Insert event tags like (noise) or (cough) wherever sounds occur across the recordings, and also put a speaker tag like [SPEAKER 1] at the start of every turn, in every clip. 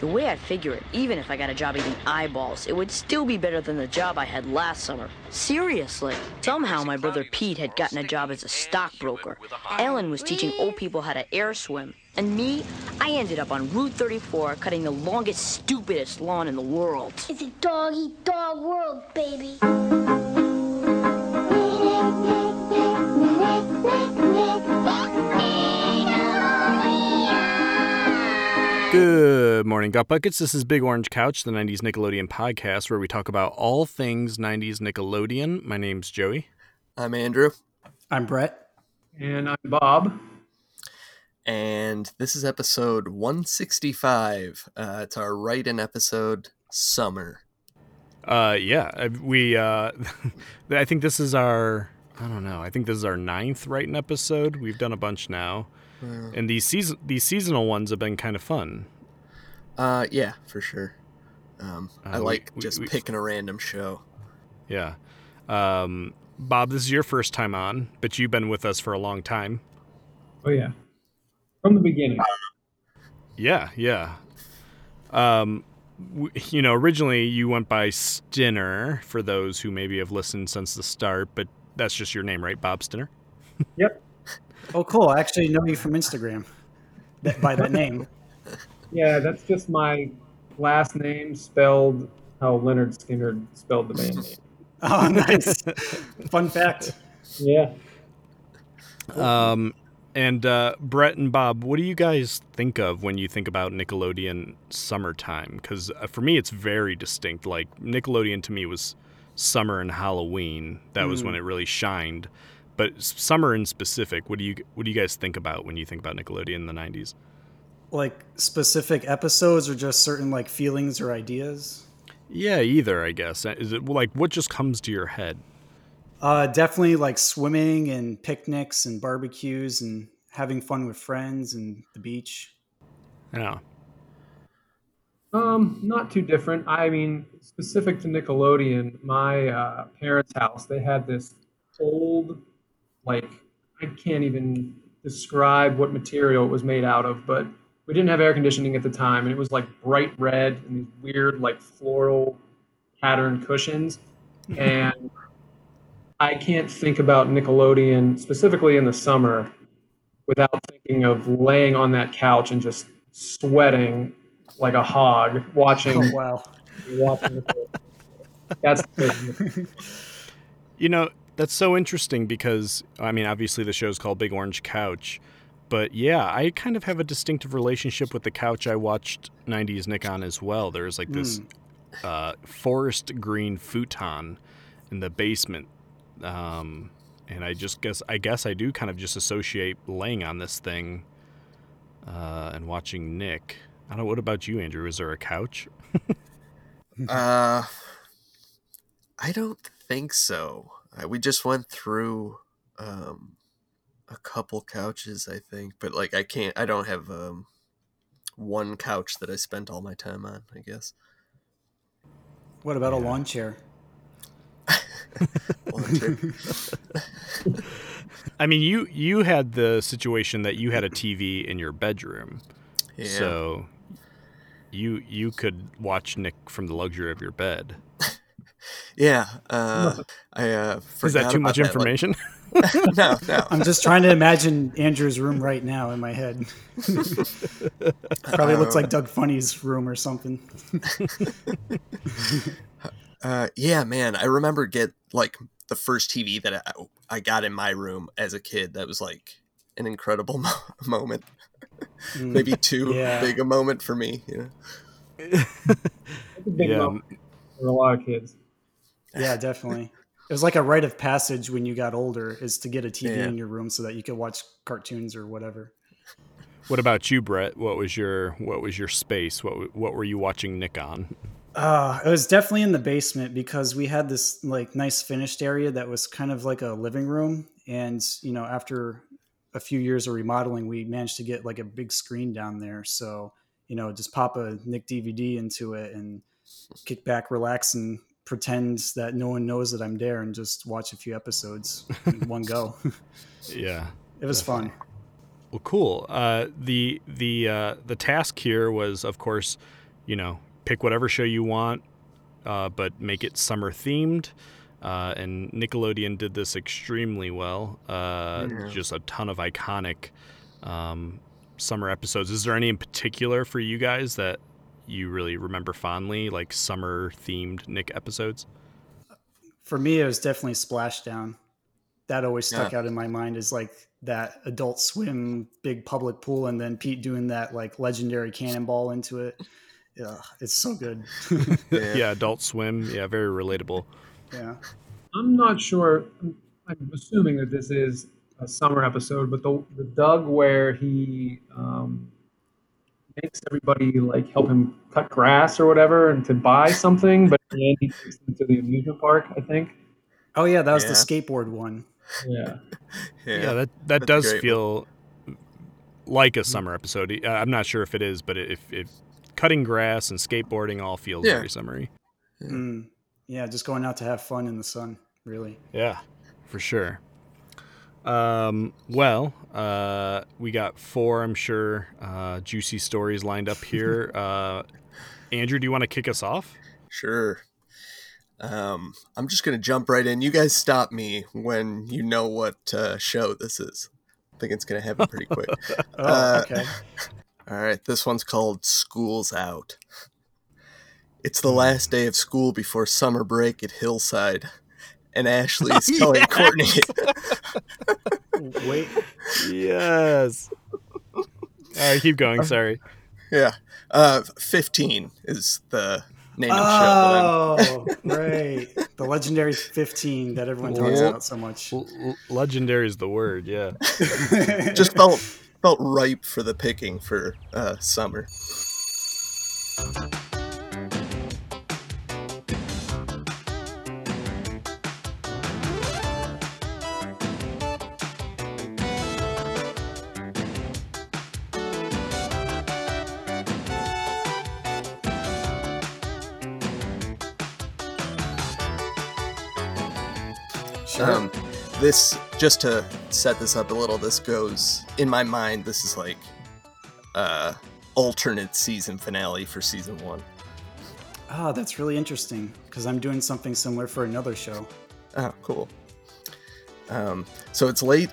[SPEAKER 1] The way I figure it, even if I got a job eating eyeballs, it would still be better than the job I had last summer. Seriously. Somehow my brother Pete had gotten a job as a stockbroker. Ellen was teaching old people how to air swim. And me, I ended up on Route 34 cutting the longest, stupidest lawn in the world.
[SPEAKER 2] It's a dog eat dog world, baby.
[SPEAKER 3] Good morning, Gut Buckets. This is Big Orange Couch, the 90s Nickelodeon podcast where we talk about all things 90s Nickelodeon. My name's Joey.
[SPEAKER 4] I'm Andrew,
[SPEAKER 5] I'm Brett.
[SPEAKER 6] And I'm Bob.
[SPEAKER 4] and this is episode 165. Uh, it's our write in episode, Summer.
[SPEAKER 3] Uh, yeah, I- we, uh, (laughs) I think this is our, I don't know, I think this is our ninth writing episode. We've done a bunch now. And these season these seasonal ones have been kind of fun.
[SPEAKER 4] Uh, yeah, for sure. Um, I
[SPEAKER 3] Uh, we-
[SPEAKER 4] like
[SPEAKER 3] we-
[SPEAKER 4] just
[SPEAKER 3] we-
[SPEAKER 4] picking a random show.
[SPEAKER 3] Yeah. Um, Bob, this is your first time on, but you've been with us for a long time.
[SPEAKER 6] Oh yeah, from the beginning.
[SPEAKER 3] Yeah, yeah. Um, w- you know, originally you went by Stinner for those who maybe have listened since the start, but that's just your name, right, Bob Stinner? (laughs)
[SPEAKER 6] Yep.
[SPEAKER 5] Oh, cool. I actually know you from Instagram by that name.
[SPEAKER 6] Yeah, that's just my last name spelled how Lynyrd Skynyrd spelled the band name. (laughs)
[SPEAKER 5] Oh, nice. Fun fact.
[SPEAKER 6] Yeah.
[SPEAKER 3] Um, and uh, Brett and Bob, what do you guys think of when you think about Nickelodeon summertime? Because uh, for me, it's very distinct. Like Nickelodeon to me was summer and Halloween. That was when it really shined. But summer in specific, what do you what do you guys think about when you think about Nickelodeon in the '90s?
[SPEAKER 5] Like specific episodes or just certain like feelings or ideas?
[SPEAKER 3] Yeah, either I guess. Uh, Is it like what just comes to your head?
[SPEAKER 5] Uh, definitely like swimming and picnics and barbecues and having fun with friends and the beach.
[SPEAKER 3] Yeah.
[SPEAKER 6] Um, not too different. I mean, specific to Nickelodeon, my uh, parents' house, they had this old, like, I can't even describe what material it was made out of, but we didn't have air conditioning at the time, and it was like bright red and these weird, like, floral pattern cushions. (laughs) And I can't think about Nickelodeon, specifically in the summer, without thinking of laying on that couch and just sweating like a hog watching
[SPEAKER 5] Oh, (laughs) wow.
[SPEAKER 6] watching That's
[SPEAKER 3] You know, that's so interesting because I mean, obviously the show's called Big Orange Couch, but yeah, I kind of have a distinctive relationship with the couch I watched 90s Nick on as well. There's like this uh, forest green futon in the basement. Um, and I just guess I guess I do kind of just associate laying on this thing uh, and watching Nick. I don't know. What about you, Andrew? Is there a couch? (laughs)
[SPEAKER 4] Uh, I don't think so. Uh, we just went through um, a couple couches, I think, but like I can't. I don't have um, one couch that I spent all my time on. I guess.
[SPEAKER 5] What about a lawn chair? (laughs)
[SPEAKER 4] One chair. (laughs)
[SPEAKER 3] I mean, you you had the situation that you had a TV in your bedroom.
[SPEAKER 4] Yeah.
[SPEAKER 3] So you you could watch Nick from the luxury of your bed. (laughs)
[SPEAKER 4] yeah. Uh, I uh,
[SPEAKER 3] Is that too much
[SPEAKER 4] information? that one.
[SPEAKER 3] Information? (laughs)
[SPEAKER 4] no, no.
[SPEAKER 5] I'm just trying to imagine Andrew's room right now in my head. (laughs) Probably looks like Doug Funnie's room or something. (laughs)
[SPEAKER 4] Uh, yeah, man. I remember get like the first TV that I, I got in my room as a kid. That was like an incredible mo- moment. Maybe too
[SPEAKER 5] Yeah.
[SPEAKER 4] big a moment for me. You know?
[SPEAKER 6] That's a big
[SPEAKER 3] Yeah.
[SPEAKER 6] moment for a lot of kids.
[SPEAKER 5] Yeah, definitely. It was like a rite of passage when you got older is to get a TV
[SPEAKER 4] Yeah.
[SPEAKER 5] in your room so that you could watch cartoons or whatever.
[SPEAKER 3] what about you, Brett? What was your what was your space? What what were you watching Nick on?
[SPEAKER 5] Uh, it was definitely in the basement because we had this like nice finished area that was kind of like a living room. And, you know, after a few years of remodeling, we managed to get like a big screen down there. So, you know, just pop a Nick DVD into it and kick back, relax, and pretend that no one knows that I'm there and just watch a few episodes in one go. (laughs) (laughs)
[SPEAKER 3] Yeah.
[SPEAKER 5] it was fun.
[SPEAKER 3] Well, cool. Uh, the the uh, the task here was, of course, you know, pick whatever show you want, uh, but make it summer themed. Uh, and Nickelodeon did this extremely well. Uh,
[SPEAKER 4] Yeah.
[SPEAKER 3] Just a ton of iconic um, summer episodes. Is there any in particular for you guys that you really remember fondly, like summer themed Nick episodes?
[SPEAKER 5] For me, it was definitely Splashdown. That always stuck
[SPEAKER 4] Yeah.
[SPEAKER 5] out in my mind as like that Adult Swim big public pool, and then Pete doing that like legendary cannonball into it. Yeah, it's so good. (laughs)
[SPEAKER 3] Yeah. Adult Swim. Yeah, very relatable.
[SPEAKER 5] yeah.
[SPEAKER 6] I'm not sure. I'm, I'm assuming that this is a summer episode, but the the Doug where he um, makes everybody like help him cut grass or whatever, and to buy (laughs) something, but then he takes them to the amusement park. I think.
[SPEAKER 5] Oh yeah, that was
[SPEAKER 4] Yeah.
[SPEAKER 5] the skateboard one.
[SPEAKER 6] Yeah.
[SPEAKER 3] Yeah, that that
[SPEAKER 4] that's
[SPEAKER 3] does
[SPEAKER 4] great one.
[SPEAKER 3] feel like a summer episode. Uh, I'm not sure if it is, but if, if cutting grass and skateboarding all feels
[SPEAKER 4] Yeah.
[SPEAKER 3] very summery.
[SPEAKER 5] Mm. Yeah, just going out to have fun in the sun. Really.
[SPEAKER 3] Yeah, for sure. Um, well, uh, we got four, I'm sure, uh, juicy stories lined up here. (laughs) uh, Andrew, do you want to kick us off?
[SPEAKER 4] Sure. Um, I'm just gonna jump right in. You guys stop me when you know what uh, show this is. I think it's gonna happen pretty (laughs) quick.
[SPEAKER 5] Oh,
[SPEAKER 4] Uh,
[SPEAKER 5] okay. (laughs)
[SPEAKER 4] All right, this one's called School's Out. It's the last day of school before summer break at Hillside, and Ashley (laughs) is telling Courtney. (laughs)
[SPEAKER 5] Wait.
[SPEAKER 3] Yes. All right, keep going. Sorry.
[SPEAKER 4] yeah, uh, 15 is the name of the show.
[SPEAKER 5] Oh, (laughs) right. The legendary 15 that everyone talks
[SPEAKER 4] Yeah.
[SPEAKER 5] about so much.
[SPEAKER 3] L- l- legendary is the word. Yeah.
[SPEAKER 4] Just felt felt ripe for the picking for uh, summer. This just to set this up a little. This goes in my mind. This is like uh, alternate season finale for season one.
[SPEAKER 5] Ah, that's really interesting because I'm doing something similar for another show.
[SPEAKER 4] Oh, cool. Um, so it's late.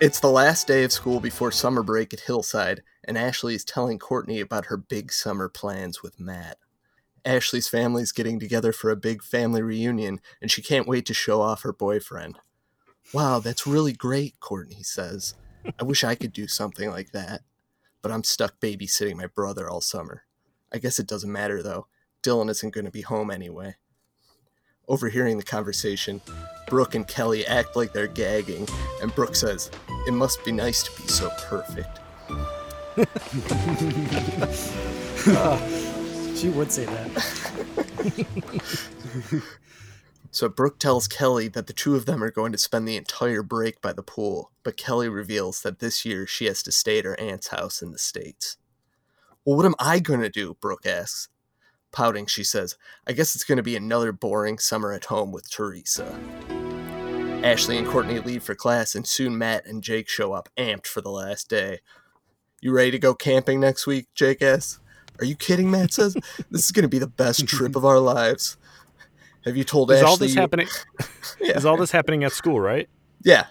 [SPEAKER 4] It's the last day of school before summer break at Hillside, and Ashley is telling Courtney about her big summer plans with Matt. Ashley's family's getting together for a big family reunion, and she can't wait to show off her boyfriend. Wow, that's really great, Courtney says. I wish I could do something like that, but I'm stuck babysitting my brother all summer. I guess it doesn't matter though. Dylan isn't going to be home anyway. Overhearing the conversation, Brooke and Kelly act like they're gagging, and Brooke says, It must be nice to be so perfect. (laughs)
[SPEAKER 5] She would say that. (laughs) (laughs)
[SPEAKER 4] So Brooke tells Kelly that the two of them are going to spend the entire break by the pool, but Kelly reveals that this year she has to stay at her aunt's house in the States. Well, what am I going to do? Brooke asks. Pouting, she says, I guess it's going to be another boring summer at home with Teresa. Ashley and Courtney leave for class, and soon Matt and Jake show up, amped for the last day. You ready to go camping next week? Jake asks. Are you kidding? Matt says. This is going to be the best trip of our lives. Have you told
[SPEAKER 3] Is
[SPEAKER 4] Ashley?
[SPEAKER 3] all this happening? (laughs)
[SPEAKER 4] Yeah.
[SPEAKER 3] Is all this happening at school, right?
[SPEAKER 4] Yeah.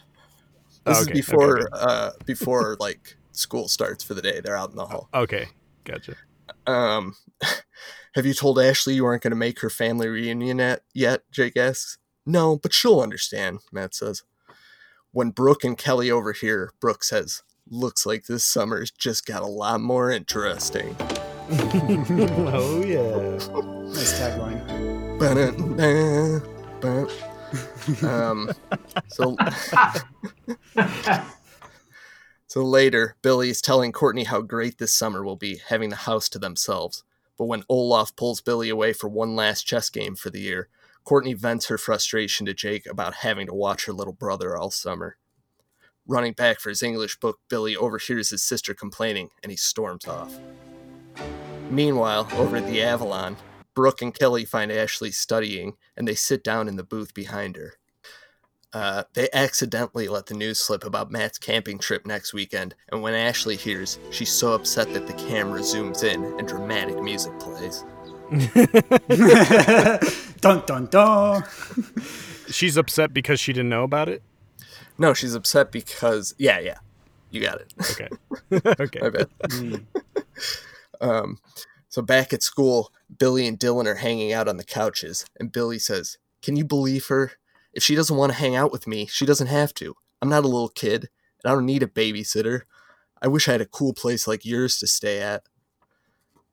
[SPEAKER 3] Oh,
[SPEAKER 4] This
[SPEAKER 3] okay, okay,
[SPEAKER 4] is before
[SPEAKER 3] okay.
[SPEAKER 4] uh before like school starts for the day. They're out in the hall.
[SPEAKER 3] Okay, gotcha.
[SPEAKER 4] Um (laughs) have you told Ashley you aren't gonna make her family reunion at yet? Jake asks. No, but she'll understand, Matt says. When Brooke and Kelly overhear, Brooke says, Looks like this summer's just got a lot more interesting. (laughs)
[SPEAKER 3] oh yeah.
[SPEAKER 5] Nice tagline.
[SPEAKER 4] Um, so, (laughs) so later, Billy is telling Courtney how great this summer will be, having the house to themselves. But when Olaf pulls Billy away for one last chess game for the year, Courtney vents her frustration to Jake about having to watch her little brother all summer. Running back for his English book, Billy overhears his sister complaining and he storms off. Meanwhile, over at the Avalon, Brooke and Kelly find Ashley studying and they sit down in the booth behind her. Uh, they accidentally let the news slip about Matt's camping trip next weekend, and when Ashley hears, she's so upset that the camera zooms in and dramatic music plays. (laughs)
[SPEAKER 5] dun dun dun.
[SPEAKER 3] She's upset because she didn't know about it.
[SPEAKER 4] No, she's upset because yeah, yeah, you got it.
[SPEAKER 3] Okay. (laughs) okay.
[SPEAKER 4] My bad. um, so back at school, Billy and Dylan are hanging out on the couches, and Billy says, "Can you believe her? If she doesn't want to hang out with me, she doesn't have to. I'm not a little kid, and I don't need a babysitter. I wish I had a cool place like yours to stay at."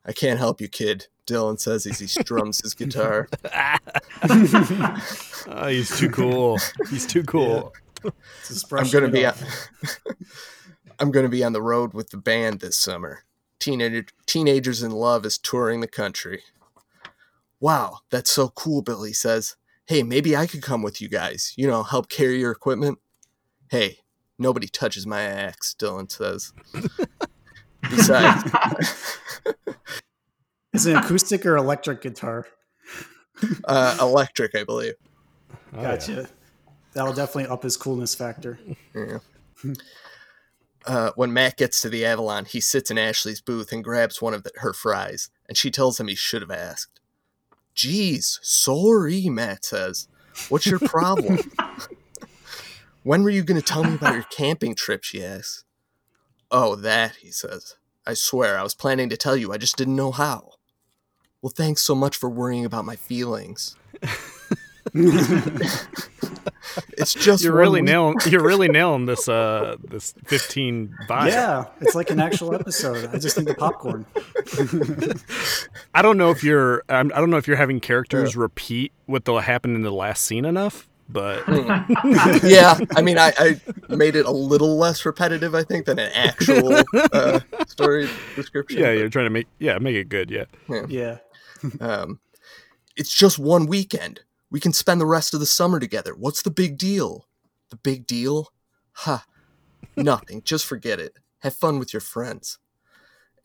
[SPEAKER 4] I can't help you, kid. Dylan says as he strums his guitar.
[SPEAKER 3] Oh, (laughs) (laughs) he's too cool. He's too cool.
[SPEAKER 5] Just
[SPEAKER 4] I'm gonna be on. (laughs) I'm gonna be on the road with the band this summer. Teenager Teenagers in Love is touring the country. Wow, that's so cool, Billy says. Hey, maybe I could come with you guys. You know, help carry your equipment. Hey, nobody touches my axe, Dylan says. (laughs) Besides, (laughs)
[SPEAKER 5] Is it acoustic or electric guitar?
[SPEAKER 4] uh, electric, I believe.
[SPEAKER 3] Oh,
[SPEAKER 5] Gotcha. That'll definitely up his coolness factor.
[SPEAKER 4] Yeah. (laughs) Uh, when Matt gets to the Avalon, he sits in Ashley's booth and grabs one of the, her fries, and she tells him he should have asked. Geez, sorry, Matt says. What's your problem? (laughs) when were you going to tell me about your camping trip? She asks. Oh, that, he says. I swear, I was planning to tell you, I just didn't know how. Well, thanks so much for worrying about my feelings. (laughs) it's just
[SPEAKER 3] You're really
[SPEAKER 4] week-
[SPEAKER 3] nailing. You're really nailing this. Uh, this 15 vibe.
[SPEAKER 5] Yeah, it's like an actual episode. I just need the popcorn. (laughs)
[SPEAKER 3] I don't know if you're. I'm, don't know if you're having characters repeat what they'll happen in the last scene enough, but (laughs)
[SPEAKER 4] yeah, I mean, I, I made it a little less repetitive, I think, than an actual uh, story description.
[SPEAKER 3] yeah, you're trying to make. Yeah, make it good. Yeah.
[SPEAKER 5] Yeah.
[SPEAKER 4] Um, it's just one weekend. We can spend the rest of the summer together. What's the big deal? The big deal? Ha! (laughs) Nothing. Just forget it. Have fun with your friends.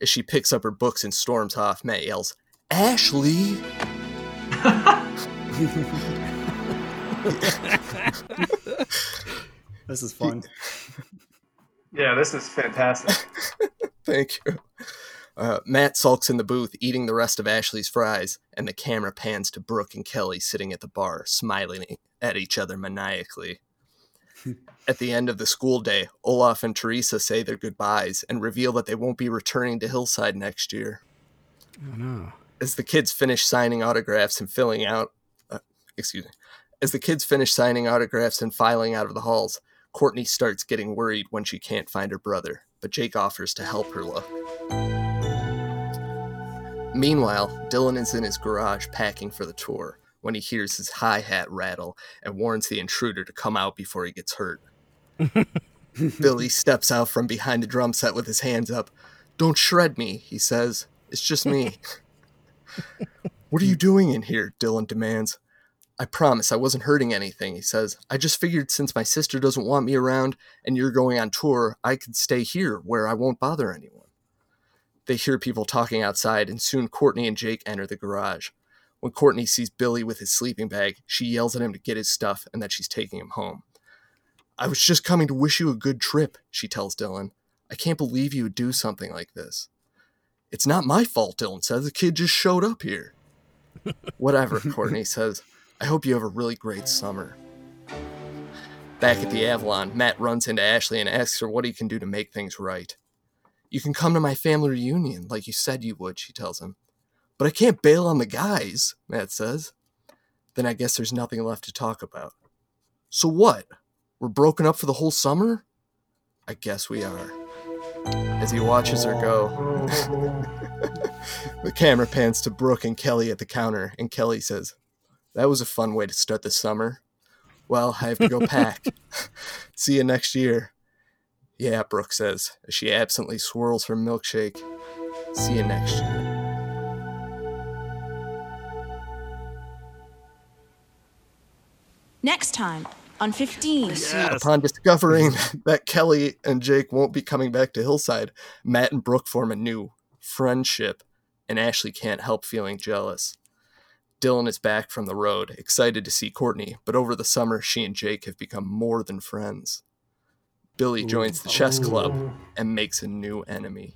[SPEAKER 4] As she picks up her books and storms off, Matt yells, Ashley! (laughs)
[SPEAKER 5] This is fun.
[SPEAKER 6] Yeah, this is fantastic. (laughs)
[SPEAKER 4] Thank you. Uh, Matt sulks in the booth, eating the rest of Ashley's fries, and the camera pans to Brooke and Kelly sitting at the bar, smiling at each other maniacally. (laughs) at the end of the school day, Olaf and Teresa say their goodbyes and reveal that they won't be returning to Hillside next year.
[SPEAKER 3] Oh no.
[SPEAKER 4] As the kids finish signing autographs and filling out, uh, excuse me, as the kids finish signing autographs and filing out of the halls, Courtney starts getting worried when she can't find her brother, but Jake offers to help her look. Meanwhile, Dylan is in his garage packing for the tour when he hears his hi hat rattle and warns the intruder to come out before he gets hurt. (laughs) Billy steps out from behind the drum set with his hands up. Don't shred me, he says. It's just me. (laughs) what are you doing in here? Dylan demands. I promise I wasn't hurting anything, he says. I just figured since my sister doesn't want me around and you're going on tour, I could stay here where I won't bother anyone. They hear people talking outside, and soon Courtney and Jake enter the garage. When Courtney sees Billy with his sleeping bag, she yells at him to get his stuff and that she's taking him home. I was just coming to wish you a good trip, she tells Dylan. I can't believe you would do something like this. It's not my fault, Dylan says. The kid just showed up here. (laughs) Whatever, Courtney says. I hope you have a really great summer. Back at the Avalon, Matt runs into Ashley and asks her what he can do to make things right. You can come to my family reunion like you said you would, she tells him. But I can't bail on the guys, Matt says. Then I guess there's nothing left to talk about. So what? We're broken up for the whole summer? I guess we are. As he watches her go, (laughs) the camera pans to Brooke and Kelly at the counter, and Kelly says, That was a fun way to start the summer. Well, I have to go pack. (laughs) See you next year. Yeah, Brooke says, as she absently swirls her milkshake. See you next year.
[SPEAKER 7] Next time on 15. Yes.
[SPEAKER 4] Upon discovering (laughs) that Kelly and Jake won't be coming back to Hillside, Matt and Brooke form a new friendship, and Ashley can't help feeling jealous. Dylan is back from the road, excited to see Courtney, but over the summer, she and Jake have become more than friends. Billy joins the chess club and makes a new enemy.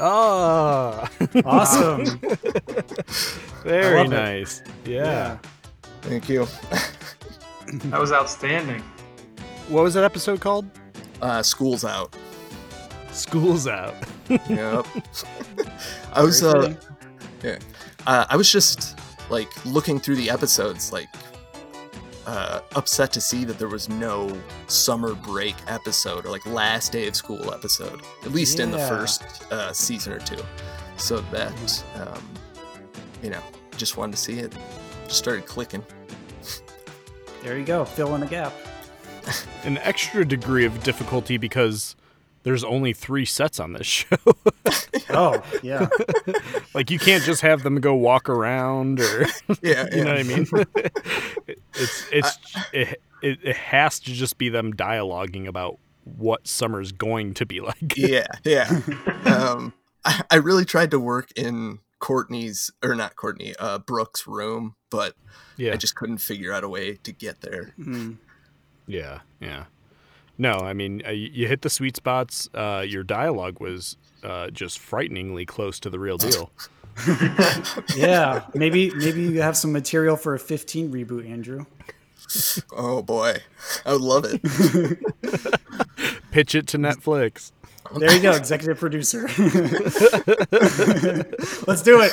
[SPEAKER 3] Oh, (laughs)
[SPEAKER 5] Awesome. (laughs)
[SPEAKER 3] very
[SPEAKER 5] it.
[SPEAKER 3] nice. Yeah.
[SPEAKER 4] Thank you. (laughs)
[SPEAKER 6] That was outstanding.
[SPEAKER 3] What was that episode called?
[SPEAKER 4] Uh, school's out.
[SPEAKER 3] School's out.
[SPEAKER 4] Yep. I was uh, yeah. Uh, I was just like looking through the episodes, like uh, upset to see that there was no summer break episode or like last day of school episode, at least in the first uh, season or two. So that um, you know, just wanted to see it. Just started clicking.
[SPEAKER 5] There you go. Fill in the gap.
[SPEAKER 3] An extra degree of difficulty because there's only three sets on this (laughs) show.
[SPEAKER 5] Oh, yeah. (laughs)
[SPEAKER 3] like you can't just have them go walk around or (laughs)
[SPEAKER 4] Yeah,
[SPEAKER 3] you know what I mean. it's it's it, it it has to just be them dialoguing about what summer's going to be like.
[SPEAKER 4] yeah, yeah. um, I, I really tried to work in Courtney's or not Courtney, uh, Brooke's room, but
[SPEAKER 3] yeah.
[SPEAKER 4] I just couldn't figure out a way to get there.
[SPEAKER 5] Hmm.
[SPEAKER 3] Yeah, yeah. No, I mean, uh, you you hit the sweet spots. Uh, your dialogue was uh, just frighteningly close to the real deal. (laughs)
[SPEAKER 5] Yeah. Maybe maybe you have some material for a 15 reboot, Andrew.
[SPEAKER 4] Oh boy, I would love it. (laughs)
[SPEAKER 3] Pitch it to Netflix.
[SPEAKER 5] There you go, executive producer. (laughs) (laughs) Let's do it.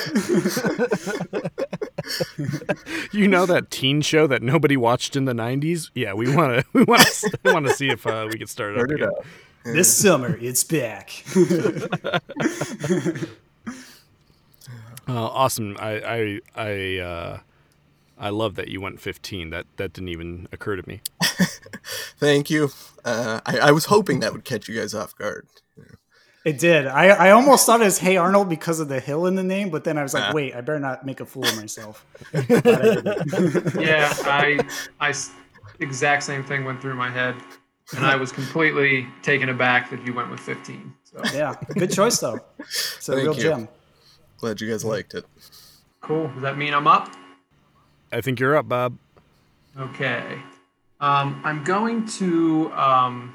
[SPEAKER 3] You know that teen show that nobody watched in the '90s? Yeah, we want to (laughs) we want to we want to see if uh, we can start it up
[SPEAKER 4] Start it up.
[SPEAKER 5] This summer, it's back.
[SPEAKER 3] Uh, awesome. I I I uh, I love that you went 15. That that didn't even occur to me. (laughs)
[SPEAKER 4] Thank you. Uh, I, I was hoping that would catch you guys off guard.
[SPEAKER 5] It did. I, I almost thought it was Hey Arnold because of the hill in the name, but then I was like,
[SPEAKER 4] Ah.
[SPEAKER 5] wait, I better not make a fool of myself. (laughs) (laughs) Glad I didn't.
[SPEAKER 6] Yeah, I, I s- exact same thing went through my head, and I was completely taken aback that you went with 15. So
[SPEAKER 5] yeah, good choice though. It's a
[SPEAKER 4] Thank
[SPEAKER 5] real
[SPEAKER 4] you.
[SPEAKER 5] gem.
[SPEAKER 4] Glad you guys liked it.
[SPEAKER 6] cool. Does that mean I'm up?
[SPEAKER 3] I think you're up, Bob.
[SPEAKER 6] Okay. Um, I'm going to um,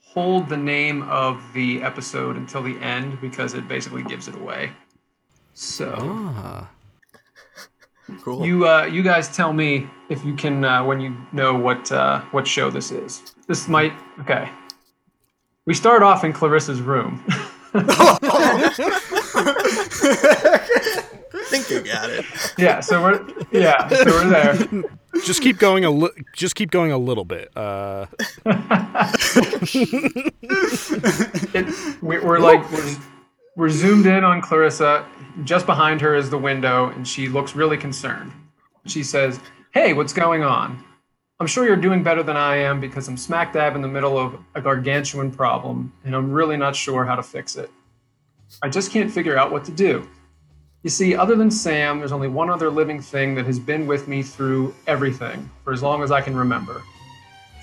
[SPEAKER 6] hold the name of the episode until the end because it basically gives it away. So
[SPEAKER 3] Ah. (laughs)
[SPEAKER 4] Cool.
[SPEAKER 6] you uh, you guys tell me if you can uh, when you know what uh, what show this is. This might okay. We start off in Clarissa's room. (laughs) (laughs)
[SPEAKER 4] I think I got it. (laughs)
[SPEAKER 6] yeah, so we're yeah, so we're there. (laughs)
[SPEAKER 3] Just keep going a li- just keep going a little bit. Uh, (laughs)
[SPEAKER 6] it, we- we're like we're, we're zoomed in on Clarissa. Just behind her is the window, and she looks really concerned. She says, "Hey, what's going on? I'm sure you're doing better than I am because I'm smack dab in the middle of a gargantuan problem, and I'm really not sure how to fix it. I just can't figure out what to do." You see, other than Sam, there's only one other living thing that has been with me through everything for as long as I can remember.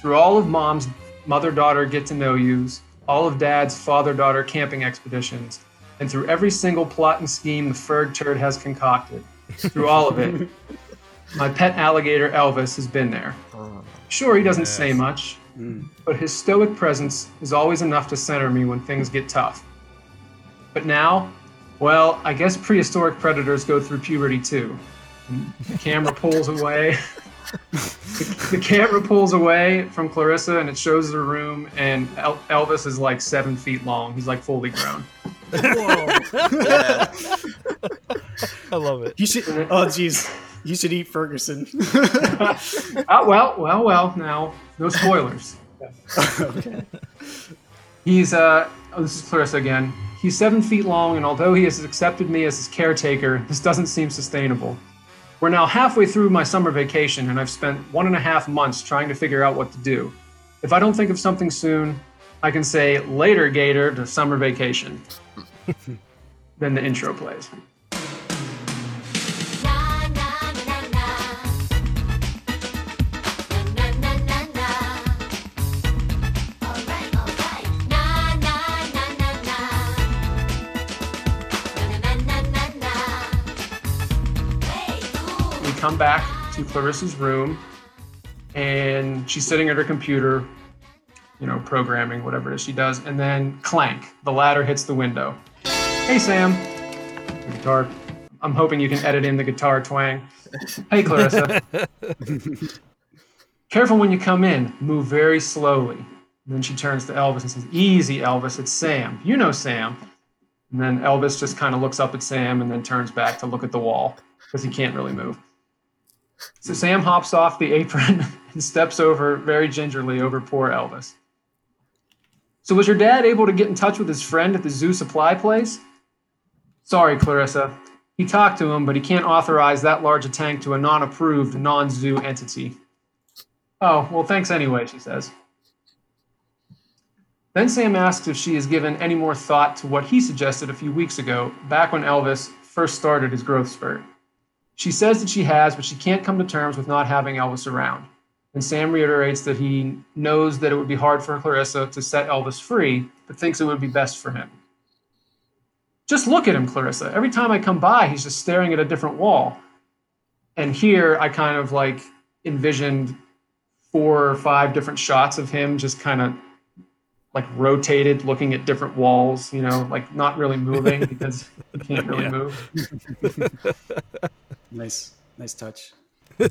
[SPEAKER 6] Through all of mom's mother daughter get to know yous, all of dad's father daughter camping expeditions, and through every single plot and scheme the Ferg turd has concocted. Through all of it, (laughs) my pet alligator Elvis has been there. Oh, sure, he doesn't say much, mm. but his stoic presence is always enough to center me when things get tough. But now, well, I guess prehistoric predators go through puberty too. The camera pulls away. the, the camera pulls away from Clarissa and it shows the room, and El- Elvis is like seven feet long. He's like fully grown.
[SPEAKER 4] Yeah. (laughs)
[SPEAKER 3] I love it.
[SPEAKER 5] You should. Oh, jeez. You should eat Ferguson.
[SPEAKER 6] Oh, (laughs) well, well, well, now, no spoilers. (laughs)
[SPEAKER 5] okay.
[SPEAKER 6] He's, uh, oh, this is Clarissa again. He's seven feet long, and although he has accepted me as his caretaker, this doesn't seem sustainable. We're now halfway through my summer vacation, and I've spent one and a half months trying to figure out what to do. If I don't think of something soon, I can say later, Gator, to summer vacation. (laughs) then the intro plays. Come back to Clarissa's room, and she's sitting at her computer, you know, programming whatever it is she does, and then clank, the ladder hits the window. Hey, Sam. The guitar. I'm hoping you can edit in the guitar twang. Hey, Clarissa. (laughs) Careful when you come in. Move very slowly. And then she turns to Elvis and says, Easy, Elvis. It's Sam. You know Sam. And then Elvis just kind of looks up at Sam and then turns back to look at the wall because he can't really move. So Sam hops off the apron (laughs) and steps over very gingerly over poor Elvis. So was your dad able to get in touch with his friend at the zoo supply place? Sorry, Clarissa. He talked to him, but he can't authorize that large a tank to a non-approved non-zoo entity. Oh, well, thanks anyway, she says. Then Sam asks if she has given any more thought to what he suggested a few weeks ago, back when Elvis first started his growth spurt. She says that she has, but she can't come to terms with not having Elvis around. And Sam reiterates that he knows that it would be hard for Clarissa to set Elvis free, but thinks it would be best for him. Just look at him, Clarissa. Every time I come by, he's just staring at a different wall. And here I kind of like envisioned four or five different shots of him just kind of like rotated, looking at different walls, you know, like not really moving because he can't really (laughs)
[SPEAKER 3] Yeah.
[SPEAKER 6] move. (laughs)
[SPEAKER 5] Nice, nice touch.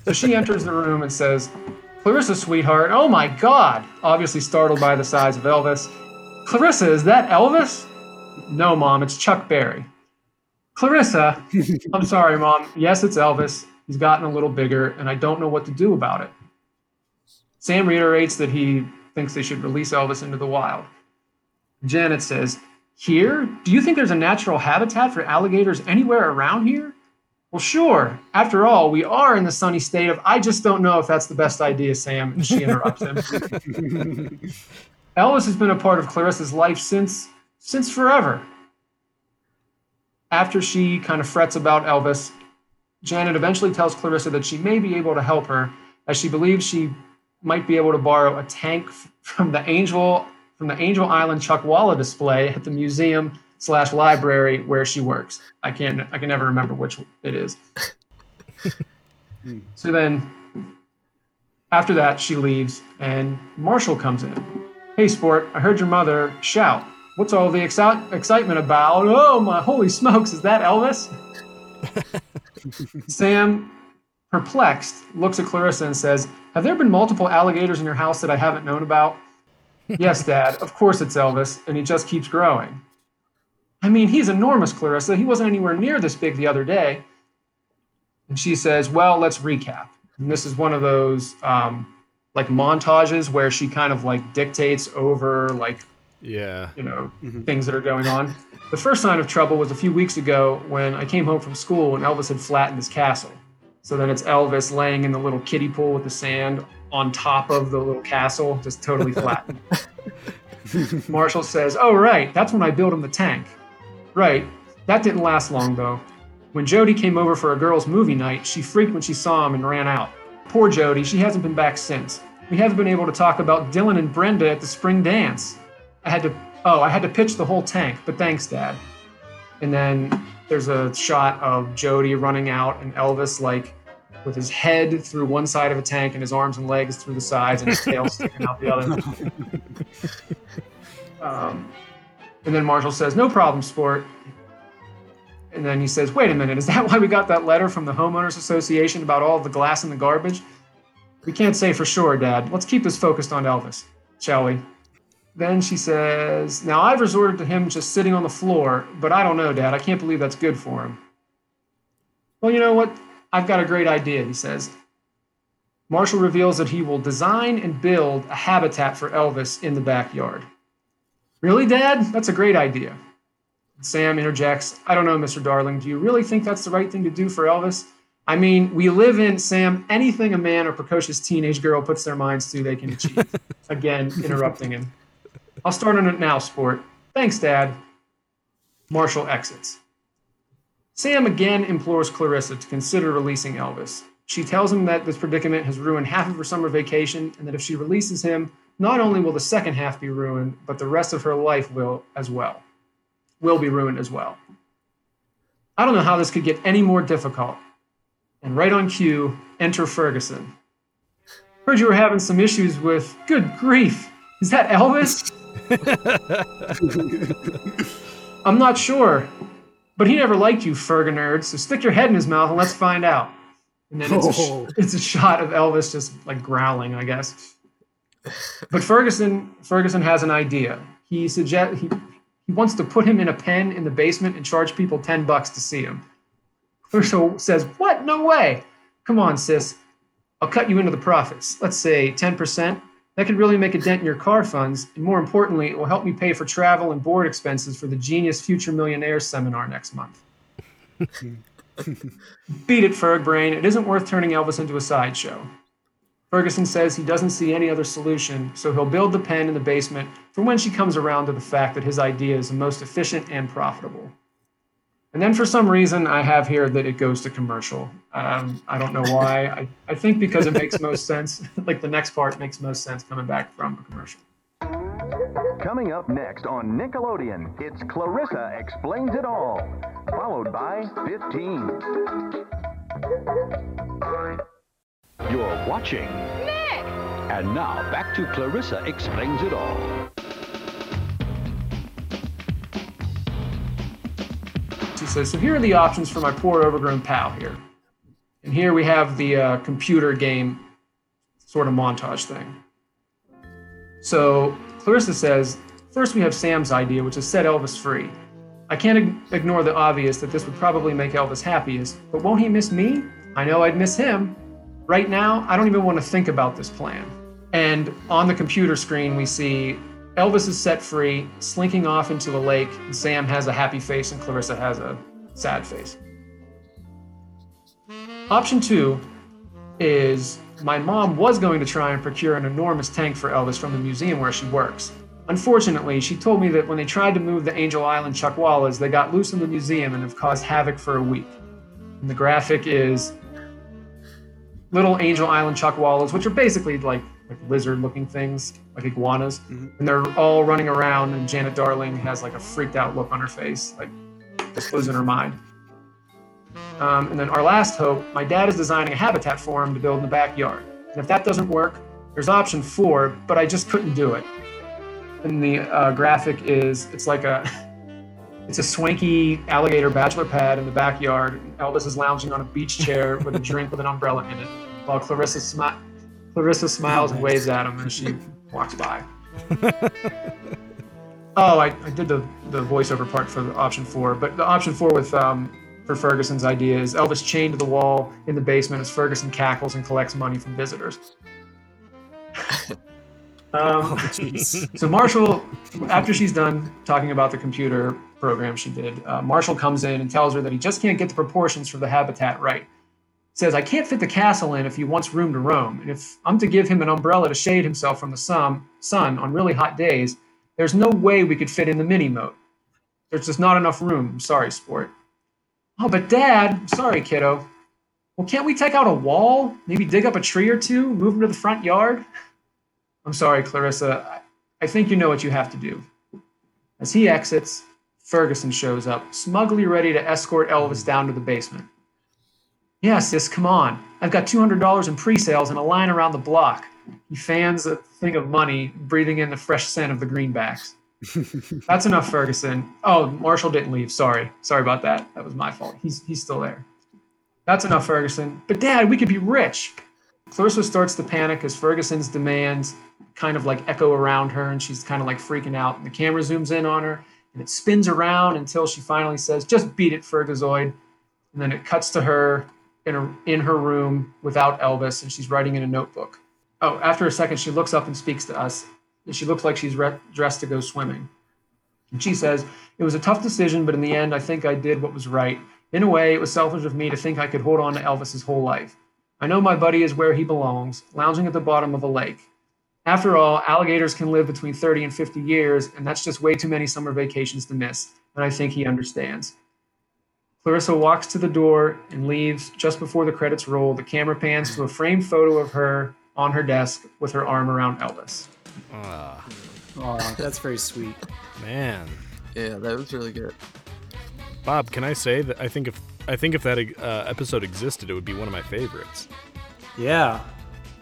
[SPEAKER 6] So she enters the room and says, Clarissa, sweetheart, oh my God, obviously startled by the size of Elvis. Clarissa, is that Elvis? No, Mom, it's Chuck Berry. Clarissa, (laughs) I'm sorry, Mom. Yes, it's Elvis. He's gotten a little bigger, and I don't know what to do about it. Sam reiterates that he thinks they should release Elvis into the wild. Janet says, Here? Do you think there's a natural habitat for alligators anywhere around here? Well, sure. After all, we are in the sunny state of I just don't know if that's the best idea, Sam. And she interrupts him. (laughs) Elvis has been a part of Clarissa's life since since forever. After she kind of frets about Elvis, Janet eventually tells Clarissa that she may be able to help her, as she believes she might be able to borrow a tank from the Angel from the Angel Island Chuckwalla display at the museum slash library where she works. I can't I can never remember which it is. Hmm. so then after that she leaves and Marshall comes in. Hey sport, I heard your mother shout. What's all the exci- excitement about? Oh my holy smokes, is that Elvis? (laughs) Sam, perplexed, looks at Clarissa and says, Have there been multiple alligators in your house that I haven't known about? (laughs) yes, Dad, of course it's Elvis, and he just keeps growing. I mean, he's enormous, Clarissa. He wasn't anywhere near this big the other day. And she says, Well, let's recap. And this is one of those um, like montages where she kind of like dictates over like
[SPEAKER 3] Yeah.
[SPEAKER 6] you know, things that are going on. The first sign of trouble was a few weeks ago when I came home from school and Elvis had flattened his castle. So then it's Elvis laying in the little kiddie pool with the sand on top of the little castle, just totally flattened. (laughs) Marshall says, Oh, right, that's when I built him the tank. Right, that didn't last long though. When Jody came over for a girls' movie night, she freaked when she saw him and ran out. Poor Jody, she hasn't been back since. We haven't been able to talk about Dylan and Brenda at the spring dance. I had to oh, I had to pitch the whole tank, but thanks, Dad. And then there's a shot of Jody running out and Elvis like with his head through one side of a tank and his arms and legs through the sides and his tail sticking out the other. (laughs) Um, and then Marshall says, "No problem, sport." And then he says, "Wait a minute, is that (laughs) why we got that letter from the homeowners association about all the glass in the garbage?" We can't say for sure, Dad. Let's keep this focused on Elvis, shall we? Then she says, Now I've resorted to him just sitting on the floor, but I don't know, Dad. I can't believe that's good for him. Well, you know what? I've got a great idea, he says. Marshall reveals that he will design and build a habitat for Elvis in the backyard. Really, Dad? That's a great idea. Sam interjects, I don't know, Mr. Darling. Do you really think that's the right thing to do for Elvis? I mean, we live in, Sam, anything a man or precocious teenage girl puts their minds to, they can achieve. (laughs) Again, interrupting him. I'll start on it now, sport. Thanks, Dad. Marshall exits. Sam again implores Clarissa to consider releasing Elvis. She tells him that this predicament has ruined half of her summer vacation and that if she releases him, not only will the second half be ruined, but the rest of her life will as well. Will be ruined as well. I don't know how this could get any more difficult. And right on cue, enter Ferguson. Heard you were having some issues with. Good grief! Is that Elvis? (laughs) I'm not sure. But he never liked you, Ferga nerd, so stick your head in his mouth and let's find out. And then it's a, oh. sh-
[SPEAKER 5] Oh.
[SPEAKER 6] it's a shot of Elvis just like growling, I guess. But Ferguson Ferguson has an idea. He suggest he, he wants to put him in a pen in the basement and charge people 10 bucks to see him. Clarissa says, What? No way. Come on, sis. I'll cut you into the profits. Let's say 10%. That could really make a dent in your car funds. And more importantly, it will help me pay for travel and board expenses for the Genius Future Millionaire seminar next month. (laughs) Beat it, Ferg Brain. It isn't worth turning Elvis into a sideshow. Ferguson says he doesn't see any other solution, so he'll build the pen in the basement for when she comes around to the fact that his idea is the most efficient and profitable. And then for some reason, I have here that it goes to commercial. Um, I don't know why. I, I think because it makes most sense. (laughs) like the next part makes most sense coming back from a commercial.
[SPEAKER 8] Coming up next on Nickelodeon, it's Clarissa Explains It All, followed by 15.
[SPEAKER 9] You're watching. Nick! And now back to Clarissa Explains It All.
[SPEAKER 6] She says, So here are the options for my poor overgrown pal here. And here we have the uh, computer game sort of montage thing. So Clarissa says, First we have Sam's idea, which is set Elvis free. I can't ignore the obvious that this would probably make Elvis happiest, but won't he miss me? I know I'd miss him. Right now, I don't even want to think about this plan. And on the computer screen, we see Elvis is set free, slinking off into a lake, Sam has a happy face and Clarissa has a sad face. Option two is my mom was going to try and procure an enormous tank for Elvis from the museum where she works. Unfortunately, she told me that when they tried to move the Angel Island Chuckwallas, they got loose in the museum and have caused havoc for a week. And the graphic is little Angel Island Chuckwallas, which are basically like, like lizard-looking things, like iguanas, and they're all running around. And Janet Darling has like a freaked-out look on her face, like just losing her mind. Um, and then our last hope, my dad is designing a habitat for him to build in the backyard. And if that doesn't work, there's option four, but I just couldn't do it. And the uh, graphic is, it's like a, (laughs) it's a swanky alligator bachelor pad in the backyard. Elvis is lounging on a beach chair with a drink with an umbrella in it, while Clarissa, smi- Clarissa smiles and waves at him as she walks by. (laughs) Oh, I, I did the, the voiceover part for the option four, but the option four with um, for Ferguson's idea is Elvis chained to the wall in the basement as Ferguson cackles and collects money from visitors. (laughs) um, so Marshall, after she's done talking about the computer program she did, uh, Marshall comes in and tells her that he just can't get the proportions for the habitat right. Says, I can't fit the castle in if he wants room to roam, and if I'm to give him an umbrella to shade himself from the sun, on really hot days, there's no way we could fit in the mini moat. There's just not enough room. Sorry, sport. Oh, but Dad, sorry, kiddo. Well, can't we take out a wall? Maybe dig up a tree or two, move him to the front yard? I'm sorry, Clarissa. I think you know what you have to do. As he exits, Ferguson shows up, smugly ready to escort Elvis down to the basement. Yeah, sis, come on. I've got $200 in pre sales and a line around the block. He fans a thing of money, breathing in the fresh scent of the greenbacks. (laughs) That's enough, Ferguson. Oh, Marshall didn't leave. Sorry. Sorry about that. That was my fault. He's, he's still there. That's enough, Ferguson. But, Dad, we could be rich. Clarissa starts to panic as Ferguson's demands kind of like echo around her, and she's kind of like freaking out. And the camera zooms in on her, and it spins around until she finally says, Just beat it, Fergazoid. And then it cuts to her in, a, in her room without Elvis, and she's writing in a notebook. Oh, after a second, she looks up and speaks to us. And she looks like she's re- dressed to go swimming. And she says, It was a tough decision, but in the end, I think I did what was right. In a way, it was selfish of me to think I could hold on to Elvis his whole life. I know my buddy is where he belongs, lounging at the bottom of a lake. After all, alligators can live between 30 and 50 years, and that's just way too many summer vacations to miss, and I think he understands. Clarissa walks to the door and leaves just before the credits roll. The camera pans to a framed photo of her on her desk with her arm around Elvis.
[SPEAKER 3] Ah,
[SPEAKER 5] Oh, (laughs) that's very sweet.
[SPEAKER 3] man.
[SPEAKER 4] Yeah, that was really good.
[SPEAKER 3] Bob, can I say that I think if I think if that uh, episode existed, it would be one of my favorites.
[SPEAKER 5] Yeah,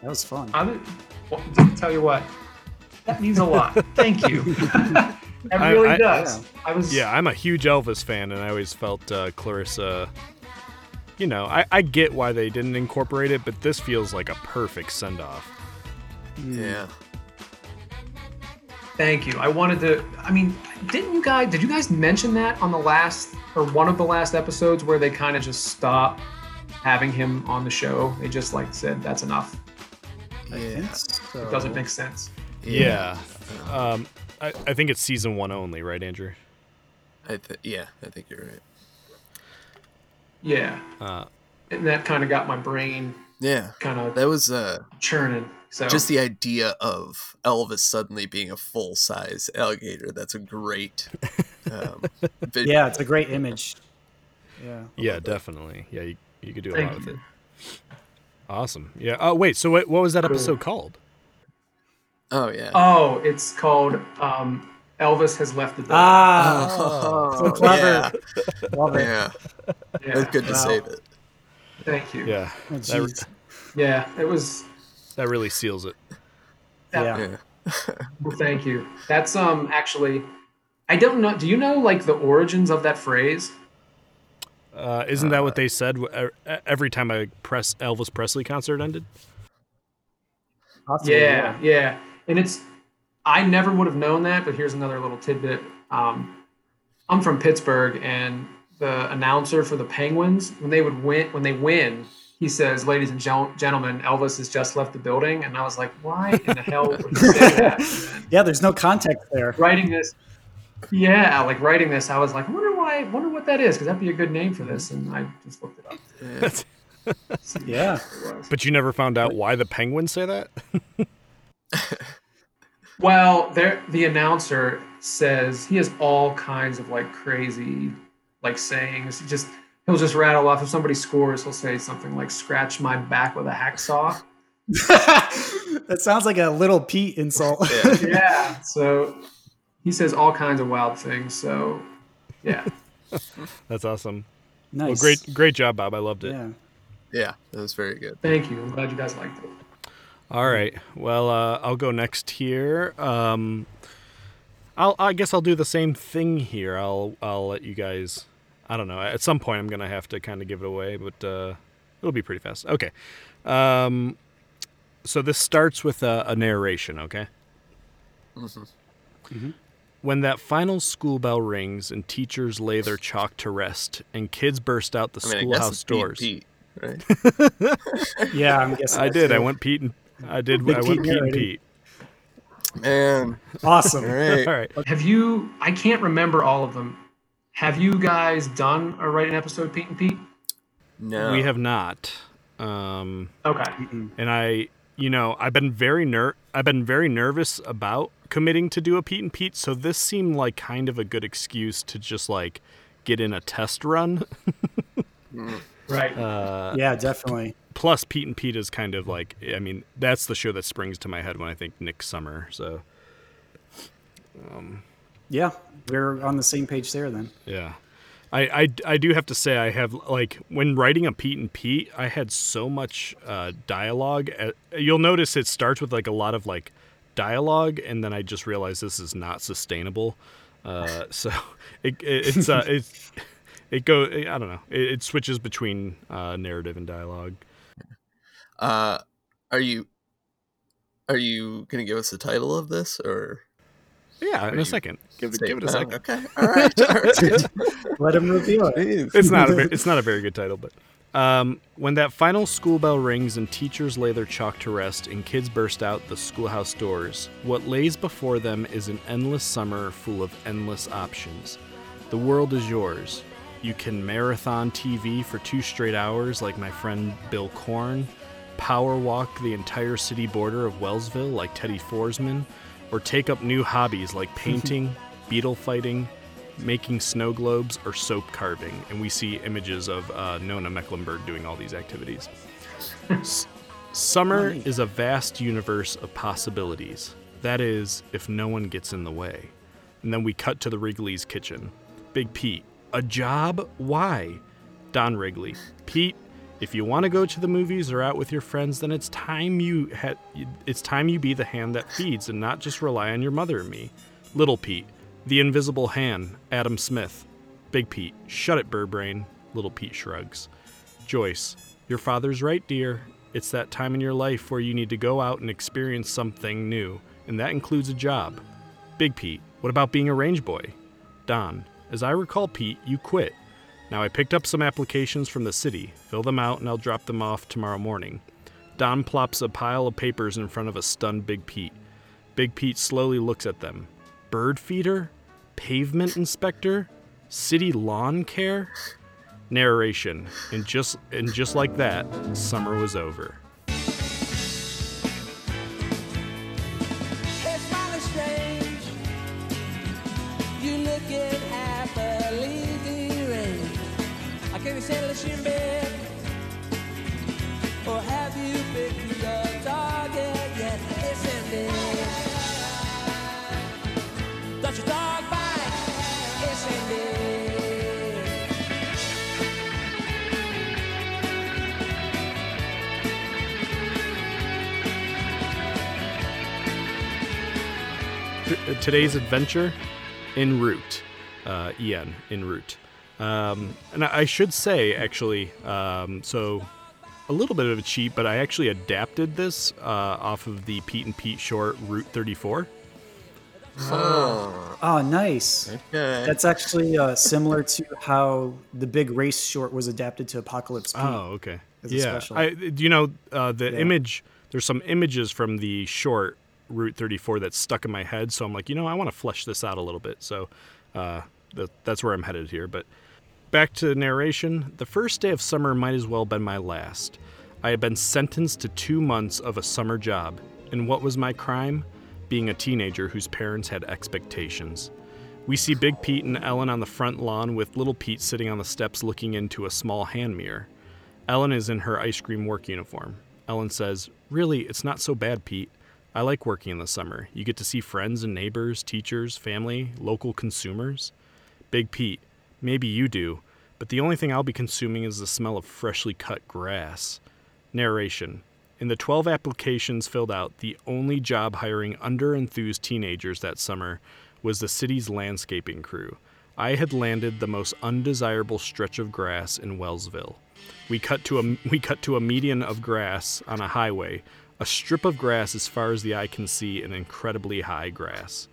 [SPEAKER 5] that was fun.
[SPEAKER 6] I'm, well, (laughs) tell you what, that means a lot. Thank you. (laughs) that really
[SPEAKER 3] I-
[SPEAKER 6] does. I was
[SPEAKER 3] Yeah, I'm a huge Elvis fan, and I always felt uh, Clarissa. You know, I, I get why they didn't incorporate it, but this feels like a perfect send off.
[SPEAKER 4] Yeah.
[SPEAKER 6] Thank you. I wanted to. I mean, didn't you guys? Did you guys mention that on the last or one of the last episodes where they kind of just stopped having him on the show? They just like said that's enough.
[SPEAKER 5] I think so.
[SPEAKER 6] It doesn't make sense.
[SPEAKER 3] Yeah. Um, I, I think it's season one only, right, Andrew?
[SPEAKER 4] I th- yeah, I think you're right.
[SPEAKER 6] Yeah,
[SPEAKER 3] Uh,
[SPEAKER 6] and that kind of got my brain
[SPEAKER 4] Yeah.
[SPEAKER 6] kind of
[SPEAKER 4] That was uh
[SPEAKER 6] churning. So
[SPEAKER 4] just the idea of Elvis suddenly being a full size alligator. That's a great um, (laughs)
[SPEAKER 5] Yeah, it's a great image. Yeah.
[SPEAKER 3] yeah, definitely. Yeah, you, you could do a
[SPEAKER 6] Thank
[SPEAKER 3] lot with it. Awesome. Yeah. Oh, wait. So, what, what was that episode called?
[SPEAKER 4] Oh yeah.
[SPEAKER 6] Oh, it's called um, Elvis has left the building.
[SPEAKER 5] Ah,
[SPEAKER 4] Oh,
[SPEAKER 5] so clever.
[SPEAKER 4] Yeah.
[SPEAKER 5] love it.
[SPEAKER 4] yeah.
[SPEAKER 6] yeah.
[SPEAKER 4] That's good to
[SPEAKER 5] Wow.
[SPEAKER 4] save it.
[SPEAKER 6] Thank you.
[SPEAKER 3] Yeah.
[SPEAKER 5] Oh,
[SPEAKER 3] That.
[SPEAKER 6] Yeah, it was.
[SPEAKER 3] that really seals it.
[SPEAKER 5] Yeah.
[SPEAKER 4] Yeah.
[SPEAKER 6] Well, thank you. That's um actually, I don't know. Do you know like the origins of that phrase?
[SPEAKER 3] Uh, isn't that what they said w- every time a press Elvis Presley concert ended?
[SPEAKER 5] Possibly,
[SPEAKER 6] Yeah, yeah. And it's, I never would have known that, but here's another little tidbit. Um, I'm from Pittsburgh, and the announcer for the Penguins, when they would win, when they win, he says, "Ladies and gentlemen, Elvis has just left the building," and I was like, "Why in the hell would he say that?" (laughs)
[SPEAKER 5] Yeah, there's no context there.
[SPEAKER 6] writing this, yeah, like writing this, I was like, I wonder why, wonder what that is, because that'd be a good name for this, and I just looked it up. (laughs)
[SPEAKER 4] Yeah.
[SPEAKER 6] See what
[SPEAKER 5] Yeah.
[SPEAKER 6] it was.
[SPEAKER 3] But you never found out why the Penguins say that? (laughs)
[SPEAKER 6] Well, there the announcer says he has all kinds of like crazy like sayings. He just he'll just rattle off if somebody scores, he'll say something like scratch my back with a hacksaw. (laughs)
[SPEAKER 5] that sounds like a little Pete insult.
[SPEAKER 4] Yeah.
[SPEAKER 6] yeah. So he says all kinds of wild things. So yeah. (laughs)
[SPEAKER 3] That's awesome.
[SPEAKER 5] nice.
[SPEAKER 3] Well, great, great job, Bob. I loved it.
[SPEAKER 5] Yeah.
[SPEAKER 4] Yeah. That was very good.
[SPEAKER 6] Thank you. I'm glad you guys liked it.
[SPEAKER 3] All right. Well, uh, I'll go next here. Um, I'll, I guess I'll do the same thing here. I'll, I'll let you guys. I don't know. At some point, I'm gonna have to kind of give it away, but uh, it'll be pretty fast. Okay. Um, so this starts with a, a narration. Okay. When that final school bell rings and teachers lay their chalk to rest and kids burst out the
[SPEAKER 4] I mean,
[SPEAKER 3] schoolhouse
[SPEAKER 4] it's Pete,
[SPEAKER 3] doors.
[SPEAKER 4] Pete, right? (laughs)
[SPEAKER 5] Yeah, I'm guessing.
[SPEAKER 3] I
[SPEAKER 5] that's
[SPEAKER 3] did. I went Pete and I did.
[SPEAKER 5] Big
[SPEAKER 3] I went Pete and. Pete.
[SPEAKER 4] Man.
[SPEAKER 5] Awesome.
[SPEAKER 4] All right. (laughs)
[SPEAKER 3] All right.
[SPEAKER 6] Have you I can't remember all of them. Have you guys done or write an episode Pete and Pete?
[SPEAKER 4] No.
[SPEAKER 3] We have not. Um,
[SPEAKER 6] Okay.
[SPEAKER 3] and I, you know, I've been very ner- I've been very nervous about committing to do a Pete and Pete, so this seemed like kind of a good excuse to just like get in a test run.
[SPEAKER 6] Right.
[SPEAKER 3] Uh,
[SPEAKER 5] Yeah, definitely.
[SPEAKER 3] plus, Pete and Pete is kind of like, I mean, that's the show that springs to my head when I think Nick Summer. So
[SPEAKER 5] Yeah, we're on the same page there then.
[SPEAKER 3] yeah. I, I, I do have to say I have like when writing a Pete and Pete I had so much uh, dialogue. Uh, you'll notice it starts with like a lot of like dialogue, and then I just realized this is not sustainable. Uh, (laughs) so it, it it's uh, it's it go I don't know it, it switches between uh, narrative and dialogue.
[SPEAKER 4] Uh, are you are you gonna give us the title of this or
[SPEAKER 3] Yeah, in
[SPEAKER 4] Are
[SPEAKER 3] a second. Give it give it a second.
[SPEAKER 4] Okay. All right. (laughs) All right. (laughs)
[SPEAKER 5] Let him reveal it.
[SPEAKER 3] It's not a very, it's not a very good title, but um, when that final school bell rings and teachers lay their chalk to rest and kids burst out the schoolhouse doors, what lays before them is an endless summer full of endless options. The world is yours. You can marathon TV for two straight hours, like my friend Bill Korn, power walk the entire city border of Wellsville, like Teddy Forsman, or take up new hobbies like (laughs) painting, beetle fighting, making snow globes, or soap carving. And we see images of uh, Nona Mecklenberg doing all these activities. (laughs) S- Summer is a vast universe of possibilities. That is, if no one gets in the way. And then we cut to the Wrigley's kitchen. Big Pete, a job? Why? Don Wrigley. Pete, if you want to go to the movies or out with your friends, then it's time you ha- it's time you be the hand that feeds and not just rely on your mother and me. Little Pete, the invisible hand, Adam Smith. Big Pete, shut it, Burbrain. Little Pete shrugs. Joyce, your father's right, dear. It's that time in your life where you need to go out and experience something new, and that includes a job. Big Pete, what about being a range boy? Don, as I recall, Pete, you quit. Now I picked up some applications from the city. Fill them out and I'll drop them off tomorrow morning. Don plops a pile of papers in front of a stunned Big Pete. Big Pete slowly looks at them. Bird feeder? Pavement inspector? City lawn care? Narration. And just and just like that, summer was over. Today's adventure en route uh, en en route um, and I, I should say actually um, so a little bit of a cheat but i actually adapted this uh, off of the pete and pete short route 34
[SPEAKER 4] Oh,
[SPEAKER 5] Oh, nice.
[SPEAKER 4] okay.
[SPEAKER 5] That's actually uh, similar to how the big race short was adapted to Apocalypse Pete.
[SPEAKER 3] oh okay yeah
[SPEAKER 5] special.
[SPEAKER 3] I, do you know uh, the
[SPEAKER 5] Yeah.
[SPEAKER 3] image there's some images from the short route 34 that's stuck in my head so i'm like you know i want to flesh this out a little bit so uh, that, that's where i'm headed here but Back to the narration. The first day of summer might as well have been my last. I had been sentenced to two months of a summer job. And what was my crime? Being a teenager whose parents had expectations. We see Big Pete and Ellen on the front lawn with Little Pete sitting on the steps looking into a small hand mirror. Ellen is in her ice cream work uniform. Ellen says, Really, it's not so bad, Pete. I like working in the summer. You get to see friends and neighbors, teachers, family, local consumers. Big Pete, maybe you do, but the only thing I'll be consuming is the smell of freshly cut grass. Narration In the 12 applications filled out, the only job hiring under enthused teenagers that summer was the city's landscaping crew. I had landed the most undesirable stretch of grass in Wellsville. We cut to a (laughs) we cut to a median of grass on a highway, a strip of grass as far as the eye can see, and incredibly high grass.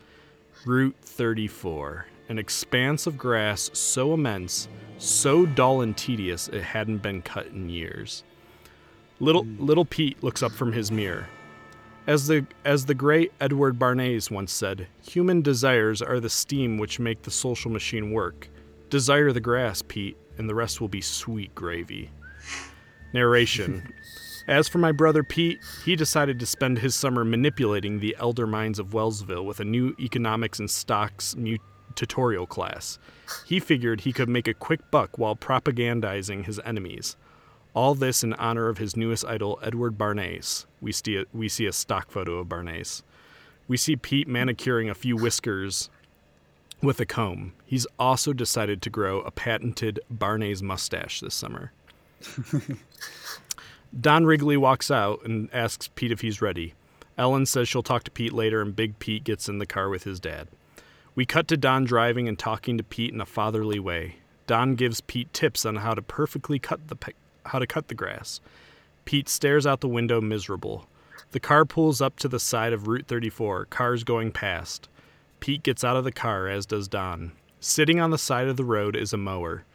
[SPEAKER 3] Route 34, an expanse of grass so immense, so dull and tedious it hadn't been cut in years. Little hmm. little Pete looks up from his mirror. As the as the great Edward Bernays once said, human desires are the steam which make the social machine work. Desire the grass, Pete, and the rest will be sweet gravy. Narration. (laughs) As for my brother Pete, he decided to spend his summer manipulating the elder minds of Wellsville with a new economics and stocks tutorial class. He figured he could make a quick buck while propagandizing his enemies. All this in honor of his newest idol, Edward Bernays. We see a, we see a stock photo of Bernays. We see Pete manicuring a few whiskers with a comb. He's also decided to grow a patented Bernays mustache this summer. (laughs) Don Wrigley walks out and asks Pete if he's ready. Ellen says she'll talk to Pete later, and Big Pete gets in the car with his dad. We cut to Don driving and talking to Pete in a fatherly way. Don gives Pete tips on how to perfectly cut the pe- how to cut the grass. Pete stares out the window miserable. The car pulls up to the side of Route 34, cars going past. Pete gets out of the car, as does Don. Sitting on the side of the road is a mower.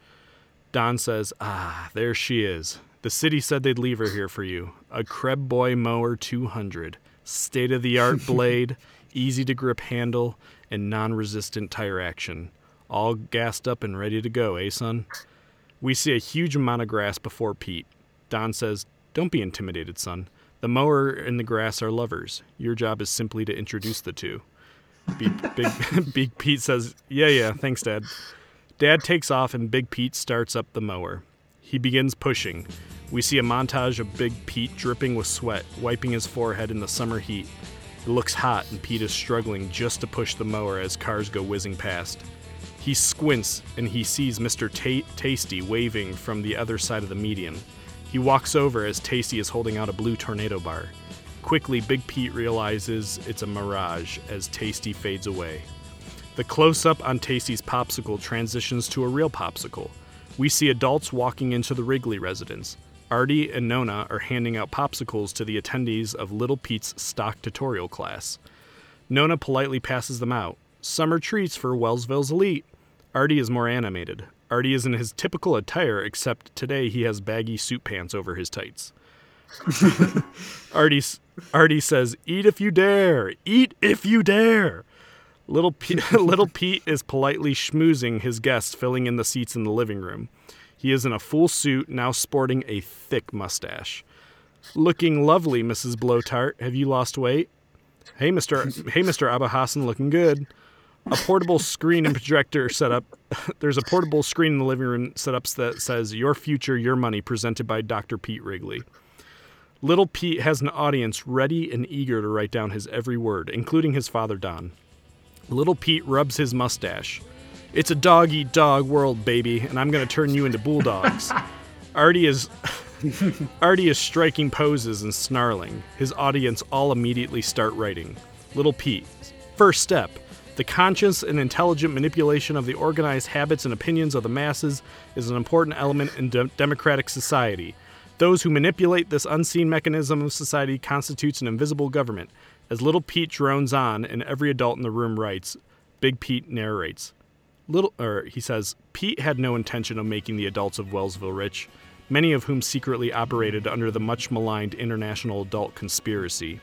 [SPEAKER 3] Don says, Ah, there she is. The city said they'd leave her here for you. A Kreb Boy Mower 200. State of the art (laughs) blade, easy to grip handle, and non resistant tire action. All gassed up and ready to go, eh, son? We see a huge amount of grass before Pete. Don says, Don't be intimidated, son. The mower and the grass are lovers. Your job is simply to introduce the two. (laughs) Big, big, (laughs) big Pete says, Yeah, yeah, thanks, Dad. Dad takes off and Big Pete starts up the mower. He begins pushing. We see a montage of Big Pete dripping with sweat, wiping his forehead in the summer heat. It looks hot, and Pete is struggling just to push the mower as cars go whizzing past. He squints and he sees Mr. Ta- Tastee waving from the other side of the median. He walks over as Tastee is holding out a blue tornado bar. Quickly, Big Pete realizes it's a mirage as Tastee fades away. The close up on Tastee's popsicle transitions to a real popsicle. We see adults walking into the Wrigley residence. Artie and Nona are handing out popsicles to the attendees of Little Pete's stock tutorial class. Nona politely passes them out. Summer treats for Wellsville's elite. Artie is more animated. Artie is in his typical attire, except today he has baggy suit pants over his tights. (laughs) Artie, Artie says, Eat if you dare! Eat if you dare! Little Pete, (laughs) Little Pete is politely schmoozing his guests, filling in the seats in the living room. He is in a full suit, now sporting a thick mustache. Looking lovely, Mrs. Blowtart. Have you lost weight? Hey, Mr. (laughs) hey, Mr. Abba Hassan, looking good. A portable screen and projector setup. (laughs) There's a portable screen in the living room setups that says "Your Future, Your Money," presented by Dr. Pete Wrigley. Little Pete has an audience ready and eager to write down his every word, including his father Don. Little Pete rubs his mustache. It's a dog eat dog world, baby, and I'm gonna turn you into bulldogs. (laughs) Artie is (laughs) Artie is striking poses and snarling. His audience all immediately start writing. Little Pete. First step. The conscious and intelligent manipulation of the organized habits and opinions of the masses is an important element in de- democratic society. Those who manipulate this unseen mechanism of society constitutes an invisible government. As Little Pete drones on, and every adult in the room writes, Big Pete narrates. Little, or he says, Pete had no intention of making the adults of Wellsville rich, many of whom secretly operated under the much maligned international adult conspiracy.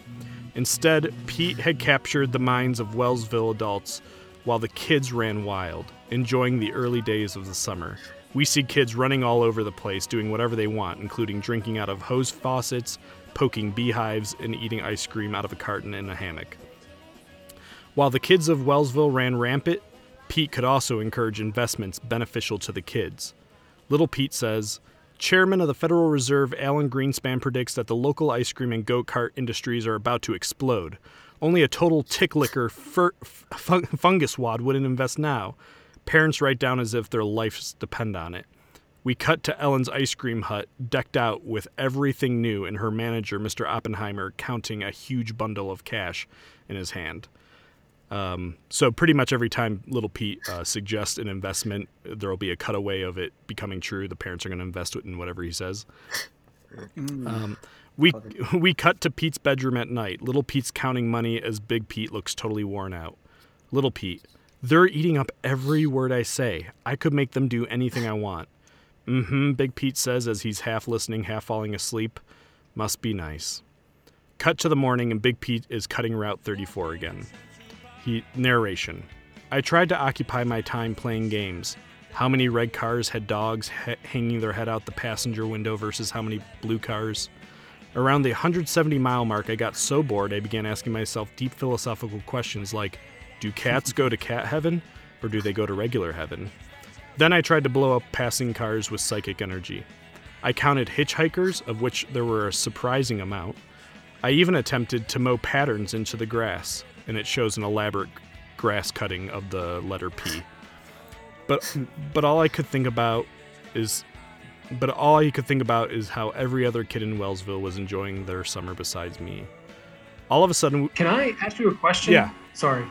[SPEAKER 3] Instead, Pete had captured the minds of Wellsville adults while the kids ran wild, enjoying the early days of the summer. We see kids running all over the place doing whatever they want, including drinking out of hose faucets, poking beehives, and eating ice cream out of a carton in a hammock. While the kids of Wellsville ran rampant, Pete could also encourage investments beneficial to the kids. Little Pete says, Chairman of the Federal Reserve Alan Greenspan predicts that the local ice cream and go kart industries are about to explode. Only a total tick licker fun, fungus wad wouldn't invest now. Parents write down as if their lives depend on it. We cut to Ellen's ice cream hut, decked out with everything new, and her manager, Mr. Oppenheimer, counting a huge bundle of cash in his hand. Um, so pretty much every time Little Pete uh, suggests an investment, there will be a cutaway of it becoming true. The parents are going to invest it in whatever he says. Um, we we cut to Pete's bedroom at night. Little Pete's counting money as Big Pete looks totally worn out. Little Pete, they're eating up every word I say. I could make them do anything I want. Mm-hmm, Big Pete says as he's half listening, half falling asleep. Must be nice. Cut to the morning and Big Pete is cutting Route 34 again. He narration. I tried to occupy my time playing games. How many red cars had dogs ha- hanging their head out the passenger window versus how many blue cars? Around the 170 mile mark, I got so bored I began asking myself deep philosophical questions like Do cats go to cat heaven or do they go to regular heaven? Then I tried to blow up passing cars with psychic energy. I counted hitchhikers, of which there were a surprising amount. I even attempted to mow patterns into the grass, and it shows an elaborate grass cutting of the letter P. But but all I could think about is but all I could think about is how every other kid in Wellsville was enjoying their summer besides me. All of a sudden,
[SPEAKER 6] Can I ask you a question?
[SPEAKER 3] Yeah.
[SPEAKER 6] Sorry.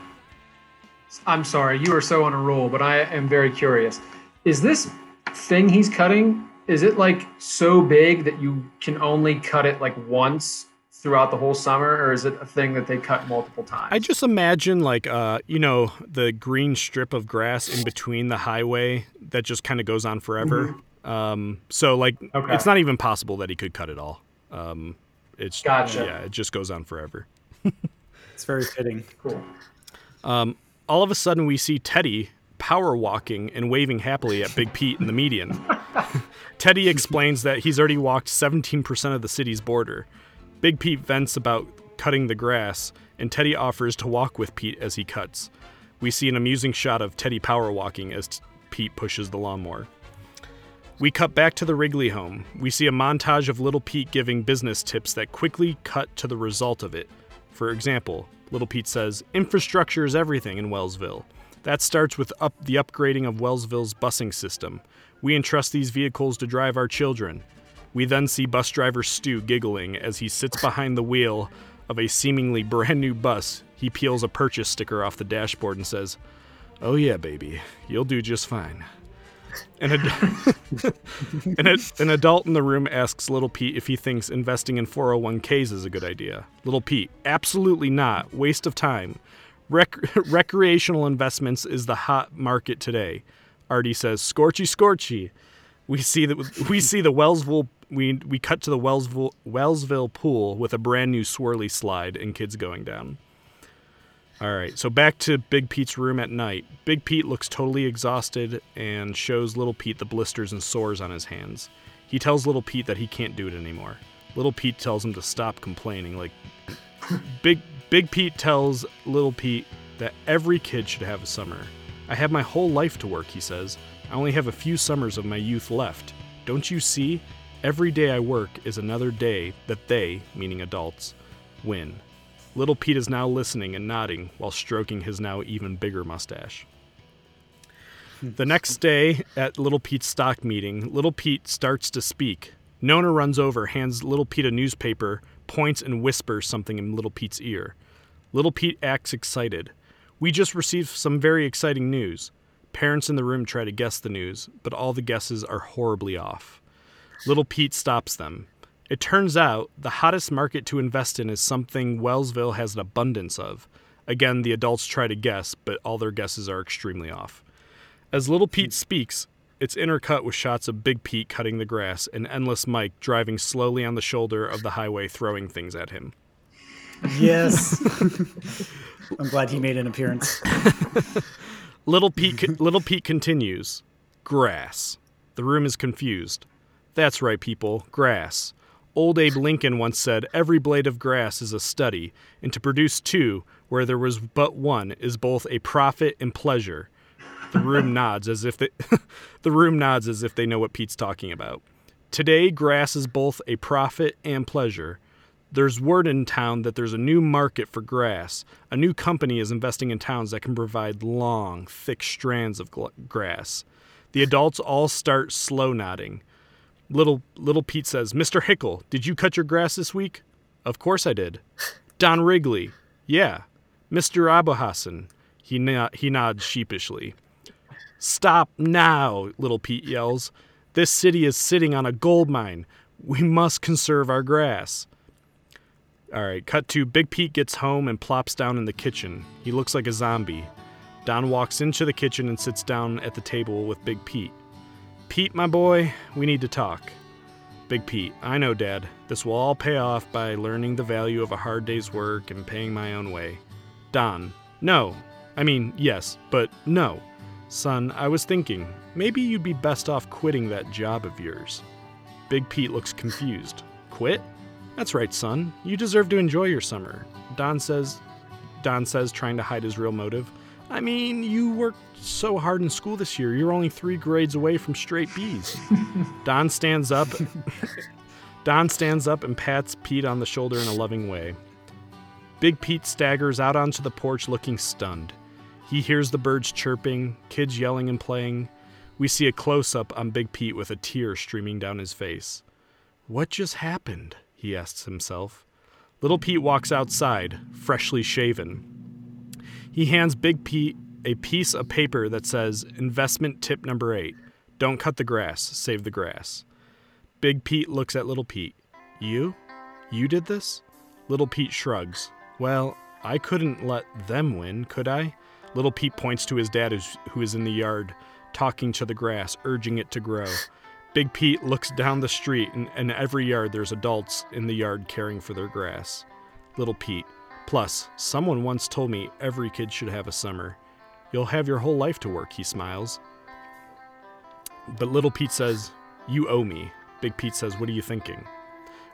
[SPEAKER 6] I'm sorry. You are so on a roll, but I am very curious. Is this thing he's cutting? Is it like so big that you can only cut it like once throughout the whole summer, or is it a thing that they cut multiple times?
[SPEAKER 3] I just imagine like uh, you know, the green strip of grass in between the highway that just kind of goes on forever. Um, so like,
[SPEAKER 6] Okay.
[SPEAKER 3] it's not even possible that he could cut it all. Um, it's
[SPEAKER 6] Gotcha.
[SPEAKER 3] Yeah, it just goes on forever. (laughs)
[SPEAKER 5] It's very fitting.
[SPEAKER 6] Cool.
[SPEAKER 3] Um, all of a sudden, we see Teddy power walking and waving happily at Big Pete in the median. (laughs) Teddy explains that he's already walked 17% of the city's border. Big Pete vents about cutting the grass, and Teddy offers to walk with Pete as he cuts. We see an amusing shot of Teddy power walking as t- Pete pushes the lawnmower. We cut back to the Wrigley home. We see a montage of Little Pete giving business tips that quickly cut to the result of it. For example, Little Pete says, Infrastructure is everything in Wellsville. That starts with up the upgrading of Wellsville's busing system. We entrust these vehicles to drive our children. We then see bus driver Stu giggling as he sits behind the wheel of a seemingly brand new bus. He peels a purchase sticker off the dashboard and says, Oh, yeah, baby, you'll do just fine. An, ad- (laughs) an, ad- an adult in the room asks Little Pete if he thinks investing in 401ks is a good idea. Little Pete, absolutely not. Waste of time. Rec- (laughs) recreational investments is the hot market today. Artie says, "Scorchy, scorchy." We see that (laughs) we see the Wellsville. We we cut to the Wellsville Wellsville pool with a brand new swirly slide and kids going down. All right, so back to Big Pete's room at night. Big Pete looks totally exhausted and shows Little Pete the blisters and sores on his hands. He tells Little Pete that he can't do it anymore. Little Pete tells him to stop complaining. Like (coughs) Big Big Pete tells Little Pete that every kid should have a summer. I have my whole life to work, he says. I only have a few summers of my youth left. Don't you see? Every day I work is another day that they, meaning adults, win. Little Pete is now listening and nodding while stroking his now even bigger mustache. The next day at Little Pete's stock meeting, Little Pete starts to speak. Nona runs over, hands Little Pete a newspaper, points and whispers something in Little Pete's ear. Little Pete acts excited. We just received some very exciting news. Parents in the room try to guess the news, but all the guesses are horribly off. Little Pete stops them. It turns out the hottest market to invest in is something Wellsville has an abundance of. Again, the adults try to guess, but all their guesses are extremely off. As Little Pete speaks, it's intercut with shots of Big Pete cutting the grass and Endless Mike driving slowly on the shoulder of the highway throwing things at him.
[SPEAKER 5] Yes. (laughs) I'm glad he made an appearance. (laughs)
[SPEAKER 3] Little Pete Little Pete continues. Grass. The room is confused. That's right, people. Grass. Old Abe Lincoln once said, "Every blade of grass is a study, and to produce two where there was but one is both a profit and pleasure." The room nods as if they, (laughs) the room nods as if they know what Pete's talking about. Today, grass is both a profit and pleasure. There's word in town that there's a new market for grass. A new company is investing in towns that can provide long, thick strands of gl- grass. The adults all start slow nodding. Little little Pete says, "Mr. Hickle, did you cut your grass this week?" "Of course I did." (laughs) "Don Wrigley?" "Yeah." "Mr. Abuhassan?" He he nods sheepishly. Stop now, Little Pete yells. This city is sitting on a gold mine. We must conserve our grass. All right, cut to Big Pete gets home and plops down in the kitchen. He looks like a zombie. Don walks into the kitchen and sits down at the table with Big Pete. Pete, my boy, we need to talk. Big Pete, I know, Dad. This will all pay off by learning the value of a hard day's work and paying my own way. Don, no. I mean, yes, but no. Son, I was thinking, maybe you'd be best off quitting that job of yours. Big Pete looks confused. Quit? That's right, son. You deserve to enjoy your summer. Don says Don says trying to hide his real motive. I mean, you worked so hard in school this year. You're only 3 grades away from straight B's. (laughs) Don stands up. Don stands up and pats Pete on the shoulder in a loving way. Big Pete staggers out onto the porch looking stunned. He hears the birds chirping, kids yelling and playing. We see a close up on Big Pete with a tear streaming down his face. What just happened? he asks himself. Little Pete walks outside, freshly shaven. He hands Big Pete a piece of paper that says Investment Tip Number 8 Don't cut the grass, save the grass. Big Pete looks at Little Pete. You? You did this? Little Pete shrugs. Well, I couldn't let them win, could I? Little Pete points to his dad who's- in the yard, talking to the grass, urging it to grow. Big Pete looks down the street, and in every yard there's adults in the yard caring for their grass. Little Pete. Plus, someone once told me every kid should have a summer. You'll have your whole life to work, he smiles. But Little Pete says, You owe me. Big Pete says, What are you thinking?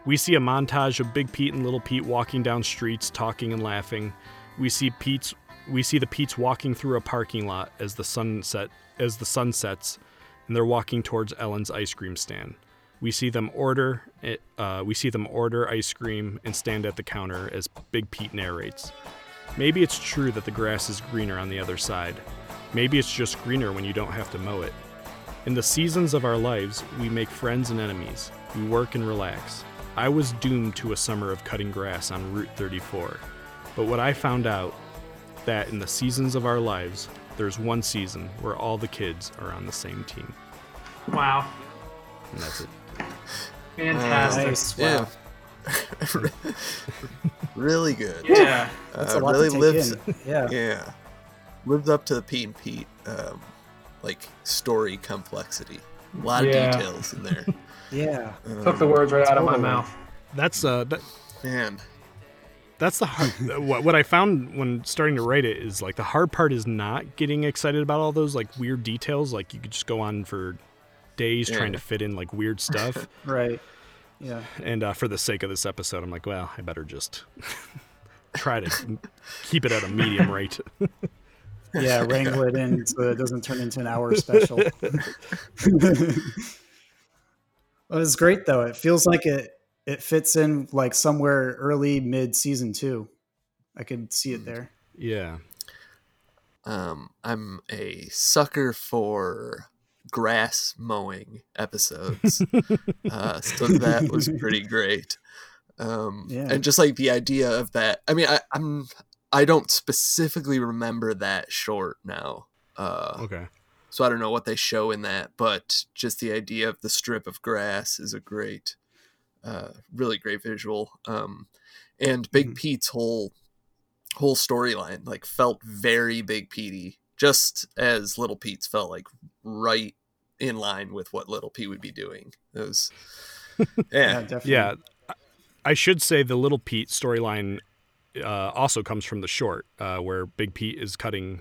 [SPEAKER 3] We see a montage of Big Pete and Little Pete walking down streets, talking and laughing. We see Pete's we see the Pete's walking through a parking lot as the sunset as the sun sets, and they're walking towards Ellen's ice cream stand. We see them order it, uh, we see them order ice cream and stand at the counter as Big Pete narrates. Maybe it's true that the grass is greener on the other side. Maybe it's just greener when you don't have to mow it. In the seasons of our lives, we make friends and enemies. We work and relax. I was doomed to a summer of cutting grass on Route 34. But what I found out that in the seasons of our lives, there's one season where all the kids are on the same team.
[SPEAKER 6] Wow.
[SPEAKER 3] And that's it.
[SPEAKER 6] Fantastic.
[SPEAKER 5] Nice.
[SPEAKER 4] Yeah. (laughs) Really good.
[SPEAKER 6] Yeah.
[SPEAKER 5] That's
[SPEAKER 4] Uh,
[SPEAKER 5] a lot
[SPEAKER 4] really
[SPEAKER 5] to take
[SPEAKER 4] lives.
[SPEAKER 5] in. Yeah. (laughs)
[SPEAKER 4] Yeah, lived up to the Pete and Pete, um, like story complexity. A lot
[SPEAKER 6] Yeah.
[SPEAKER 4] of details in there. (laughs)
[SPEAKER 5] Yeah.
[SPEAKER 6] Took the words right out of my mouth.
[SPEAKER 3] That's uh that,
[SPEAKER 4] Man,
[SPEAKER 3] that's the hard (laughs) what what I found when starting to write it is like the hard part is not getting excited about all those like weird details like you could just go on for days trying to fit in like weird (laughs) stuff
[SPEAKER 5] Right. Yeah.
[SPEAKER 3] and uh, for the sake of this episode I'm like well I better just (laughs) try to keep it at a medium rate
[SPEAKER 5] Yeah. Wrangle it in so it doesn't turn into an hour special. well, it's great though. It feels like it it fits in like somewhere early mid season two. I could see it there.
[SPEAKER 3] yeah
[SPEAKER 4] um, I'm a sucker for grass mowing episodes. (laughs) uh, so that was pretty great. Um,
[SPEAKER 5] Yeah.
[SPEAKER 4] and just like the idea of that. I mean, I, I'm I don't specifically remember that short now. Uh,
[SPEAKER 3] okay
[SPEAKER 4] So I don't know what they show in that, but just the idea of the strip of grass is a great, uh, really great visual. Um, and Big
[SPEAKER 5] Mhm.
[SPEAKER 4] Pete's whole whole storyline like felt very Big Petey, just as Little Pete's felt like right in line with what Little Pete would be doing. It was, (laughs) yeah,
[SPEAKER 5] definitely.
[SPEAKER 3] yeah I should say the little Pete storyline uh, also comes from the short uh, where Big Pete is cutting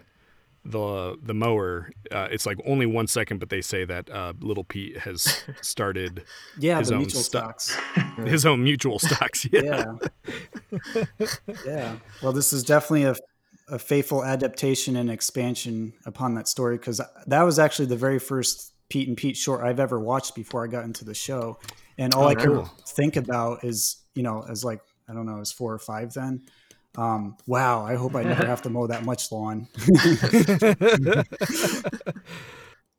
[SPEAKER 3] the the mower. Uh, it's like only one second, but they say that uh, little Pete has (laughs) started
[SPEAKER 5] Yeah,
[SPEAKER 3] his
[SPEAKER 5] the
[SPEAKER 3] own
[SPEAKER 5] mutual
[SPEAKER 3] sto-
[SPEAKER 5] stocks. (laughs)
[SPEAKER 3] his own mutual stocks. Yeah.
[SPEAKER 5] Yeah. yeah. Well, this is definitely a, a faithful adaptation and expansion upon that story because that was actually the very first Pete and Pete short I've ever watched before I got into the show. And all
[SPEAKER 3] Oh,
[SPEAKER 5] I could
[SPEAKER 3] cool.
[SPEAKER 5] think about is, you know, as like, I don't know, as four or five then. Um, wow, I hope I never have to mow that much lawn.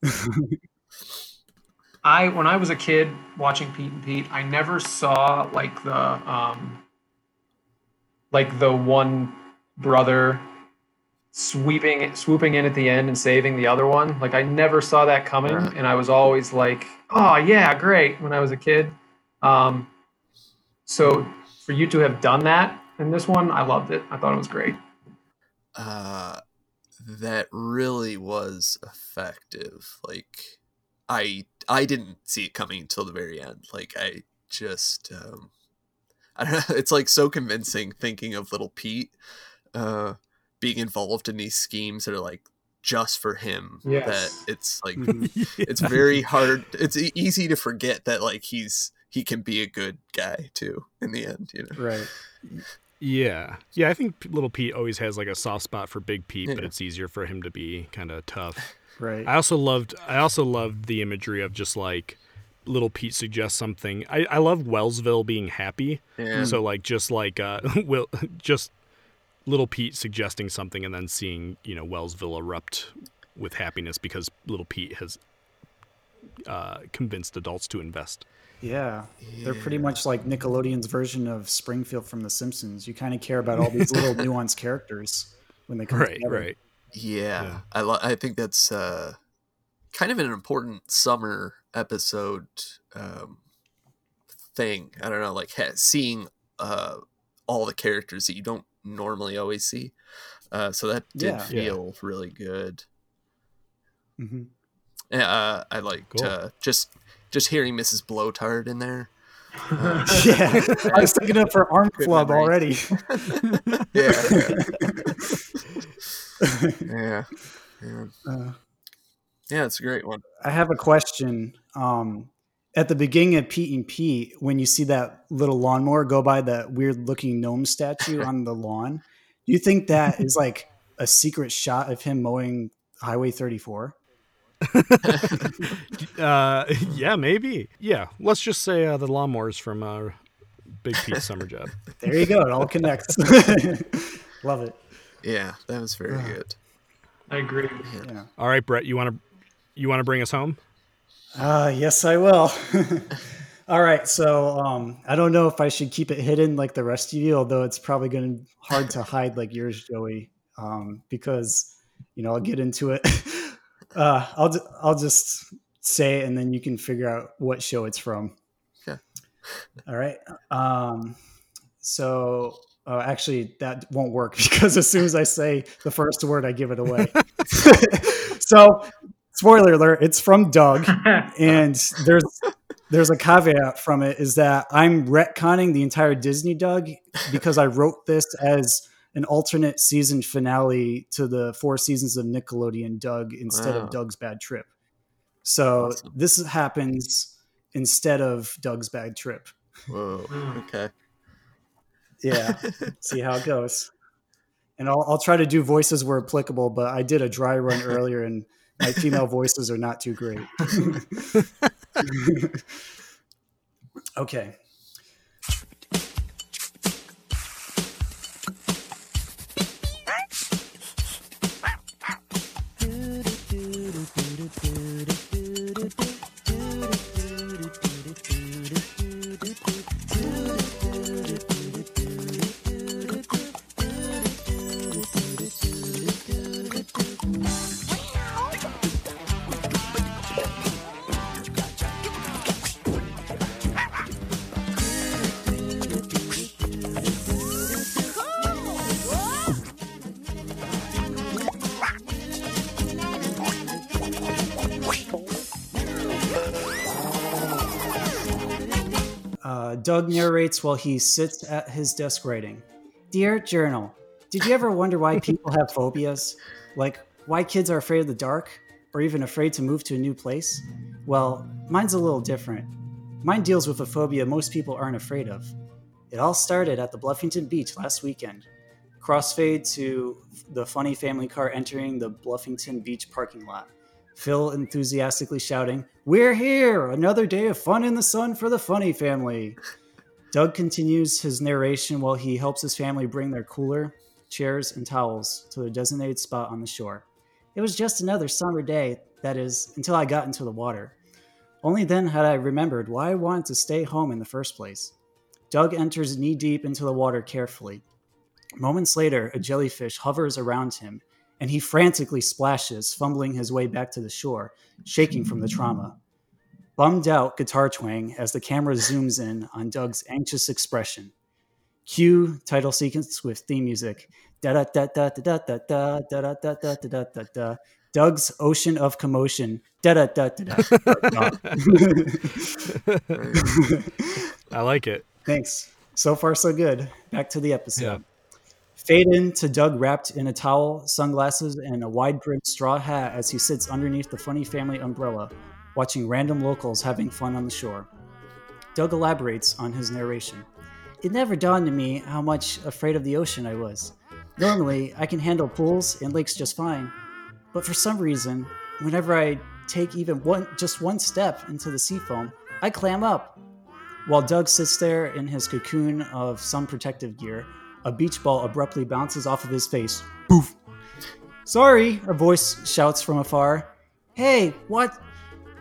[SPEAKER 5] (laughs)
[SPEAKER 6] I when I was a kid watching Pete and Pete, I never saw like the um like the one brother sweeping swooping in at the end and saving the other one. Like I never saw that coming
[SPEAKER 4] Right.
[SPEAKER 6] and I was always like, "Oh, yeah, great" when I was a kid. Um so for you to have done that in this one, I loved it. I thought it was great.
[SPEAKER 4] uh, that really was effective. Like, I I didn't see it coming until the very end. Like, I just um, (laughs) I don't know. It's like so convincing thinking of little Pete uh, being involved in these schemes that are like just for him.
[SPEAKER 6] Yes.
[SPEAKER 4] That it's like
[SPEAKER 5] Mhm.
[SPEAKER 4] it's very (laughs) hard. It's easy to forget that like he's he can be a good guy too in the end. You know.
[SPEAKER 5] right.
[SPEAKER 3] Yeah, yeah. I think little Pete always has like a soft spot for Big Pete, but it's easier for him to be kind of tough.
[SPEAKER 5] Right.
[SPEAKER 3] I also loved. I also loved the imagery of just like little Pete suggests something. I, I love Wellsville being happy.
[SPEAKER 4] Yeah.
[SPEAKER 3] So like just like uh, (laughs) will just little Pete suggesting something and then seeing you know Wellsville erupt with happiness because little Pete has uh, convinced adults to invest.
[SPEAKER 5] Yeah, they're pretty much like Nickelodeon's version of Springfield from The Simpsons. You kind of care about all these little (laughs) nuanced characters when they come
[SPEAKER 3] Right,
[SPEAKER 5] together.
[SPEAKER 3] right.
[SPEAKER 4] Yeah,
[SPEAKER 3] Yeah.
[SPEAKER 4] I lo- I think that's uh, kind of an important summer episode um, thing. I don't know, like ha- seeing uh, all the characters that you don't normally always see. Uh, so that did
[SPEAKER 5] Yeah.
[SPEAKER 3] Yeah.
[SPEAKER 4] feel really good.
[SPEAKER 5] Mhm.
[SPEAKER 4] Yeah, uh, I liked
[SPEAKER 3] Cool.
[SPEAKER 4] uh, just just hearing Mrs. Blowtard in there. Uh, (laughs)
[SPEAKER 5] yeah, I was thinking of her arm club
[SPEAKER 4] memories.
[SPEAKER 5] already. (laughs)
[SPEAKER 4] yeah, (laughs) yeah, yeah,
[SPEAKER 5] Uh,
[SPEAKER 4] yeah. It's a great one.
[SPEAKER 5] I have a question. Um, at the beginning of Pete and Pete, when you see that little lawnmower go by that weird looking gnome statue on the lawn, do you think that is like a secret shot of him mowing Highway 34? (laughs)
[SPEAKER 3] Uh, yeah, maybe. Yeah, let's just say uh, the lawnmowers from uh, Big Pete's summer job. (laughs)
[SPEAKER 5] There you go. It all connects. (laughs) Love it.
[SPEAKER 4] Yeah, that was very
[SPEAKER 5] Ah.
[SPEAKER 4] good.
[SPEAKER 6] I agree.
[SPEAKER 5] Yeah.
[SPEAKER 3] All right, Brett, you want to you want to bring us home?
[SPEAKER 5] Uh, yes, I will. All right, so um, I don't know if I should keep it hidden like the rest of you, although it's probably going to hard to hide like yours, Joey, um, because you know I'll get into it. Uh, I'll I'll just say it, and then you can figure out what show it's from.
[SPEAKER 4] Okay. (laughs)
[SPEAKER 5] All right. Um, so uh, actually, that won't work (laughs) because as soon as I say the first word, I give it away. (laughs) so, spoiler alert: it's from Doug, and there's there's a caveat from it is that I'm retconning the entire Disney Doug because I wrote this as an alternate season finale to the four seasons of Nickelodeon Doug instead
[SPEAKER 4] Wow.
[SPEAKER 5] of Doug's Bad Trip. So
[SPEAKER 4] Awesome.
[SPEAKER 5] this happens instead of Doug's Bad Trip.
[SPEAKER 4] Whoa. Okay.
[SPEAKER 5] Yeah, (laughs) see how it goes. And I'll, I'll try to do voices where applicable, but I did a dry run (laughs) earlier and my female voices are not too great. (laughs) okay. Doug narrates while he sits at his desk writing. Dear Journal, did you ever wonder why people have phobias? Like why kids are afraid of the dark or even afraid to move to a new place? Well, mine's a little different. Mine deals with a phobia most people aren't afraid of. It all started at the Bluffington Beach last weekend. Crossfade to the Funnie family car entering the Bluffington Beach parking lot. Phil enthusiastically shouting, We're here! Another day of fun in the sun for the Funnie family. Doug continues his narration while he helps his family bring their cooler, chairs, and towels to their designated spot on the shore. It was just another summer day, that is, until I got into the water. Only then had I remembered why I wanted to stay home in the first place. Doug enters knee deep into the water carefully. Moments later, a jellyfish hovers around him, and he frantically splashes, fumbling his way back to the shore, shaking from the trauma. Bummed out guitar twang as the camera zooms in on Doug's anxious expression. Cue title sequence with theme music. Da da da da da da da da da da da da da. Doug's ocean of commotion. Da da da da da.
[SPEAKER 3] I like it.
[SPEAKER 5] Thanks. So far, so good. Back to the episode. Fade in to Doug wrapped in a towel, sunglasses, and a wide brimmed straw hat as he sits underneath the Funnie family umbrella, watching random locals having fun on the shore. Doug elaborates on his narration. It never dawned on me how much afraid of the ocean I was. Normally, I can handle pools and lakes just fine, but for some reason, whenever I take even one just one step into the sea foam, I clam up. While Doug sits there in his cocoon of some protective gear, a beach ball abruptly bounces off of his face. Boof! Sorry, a voice shouts from afar. Hey, what?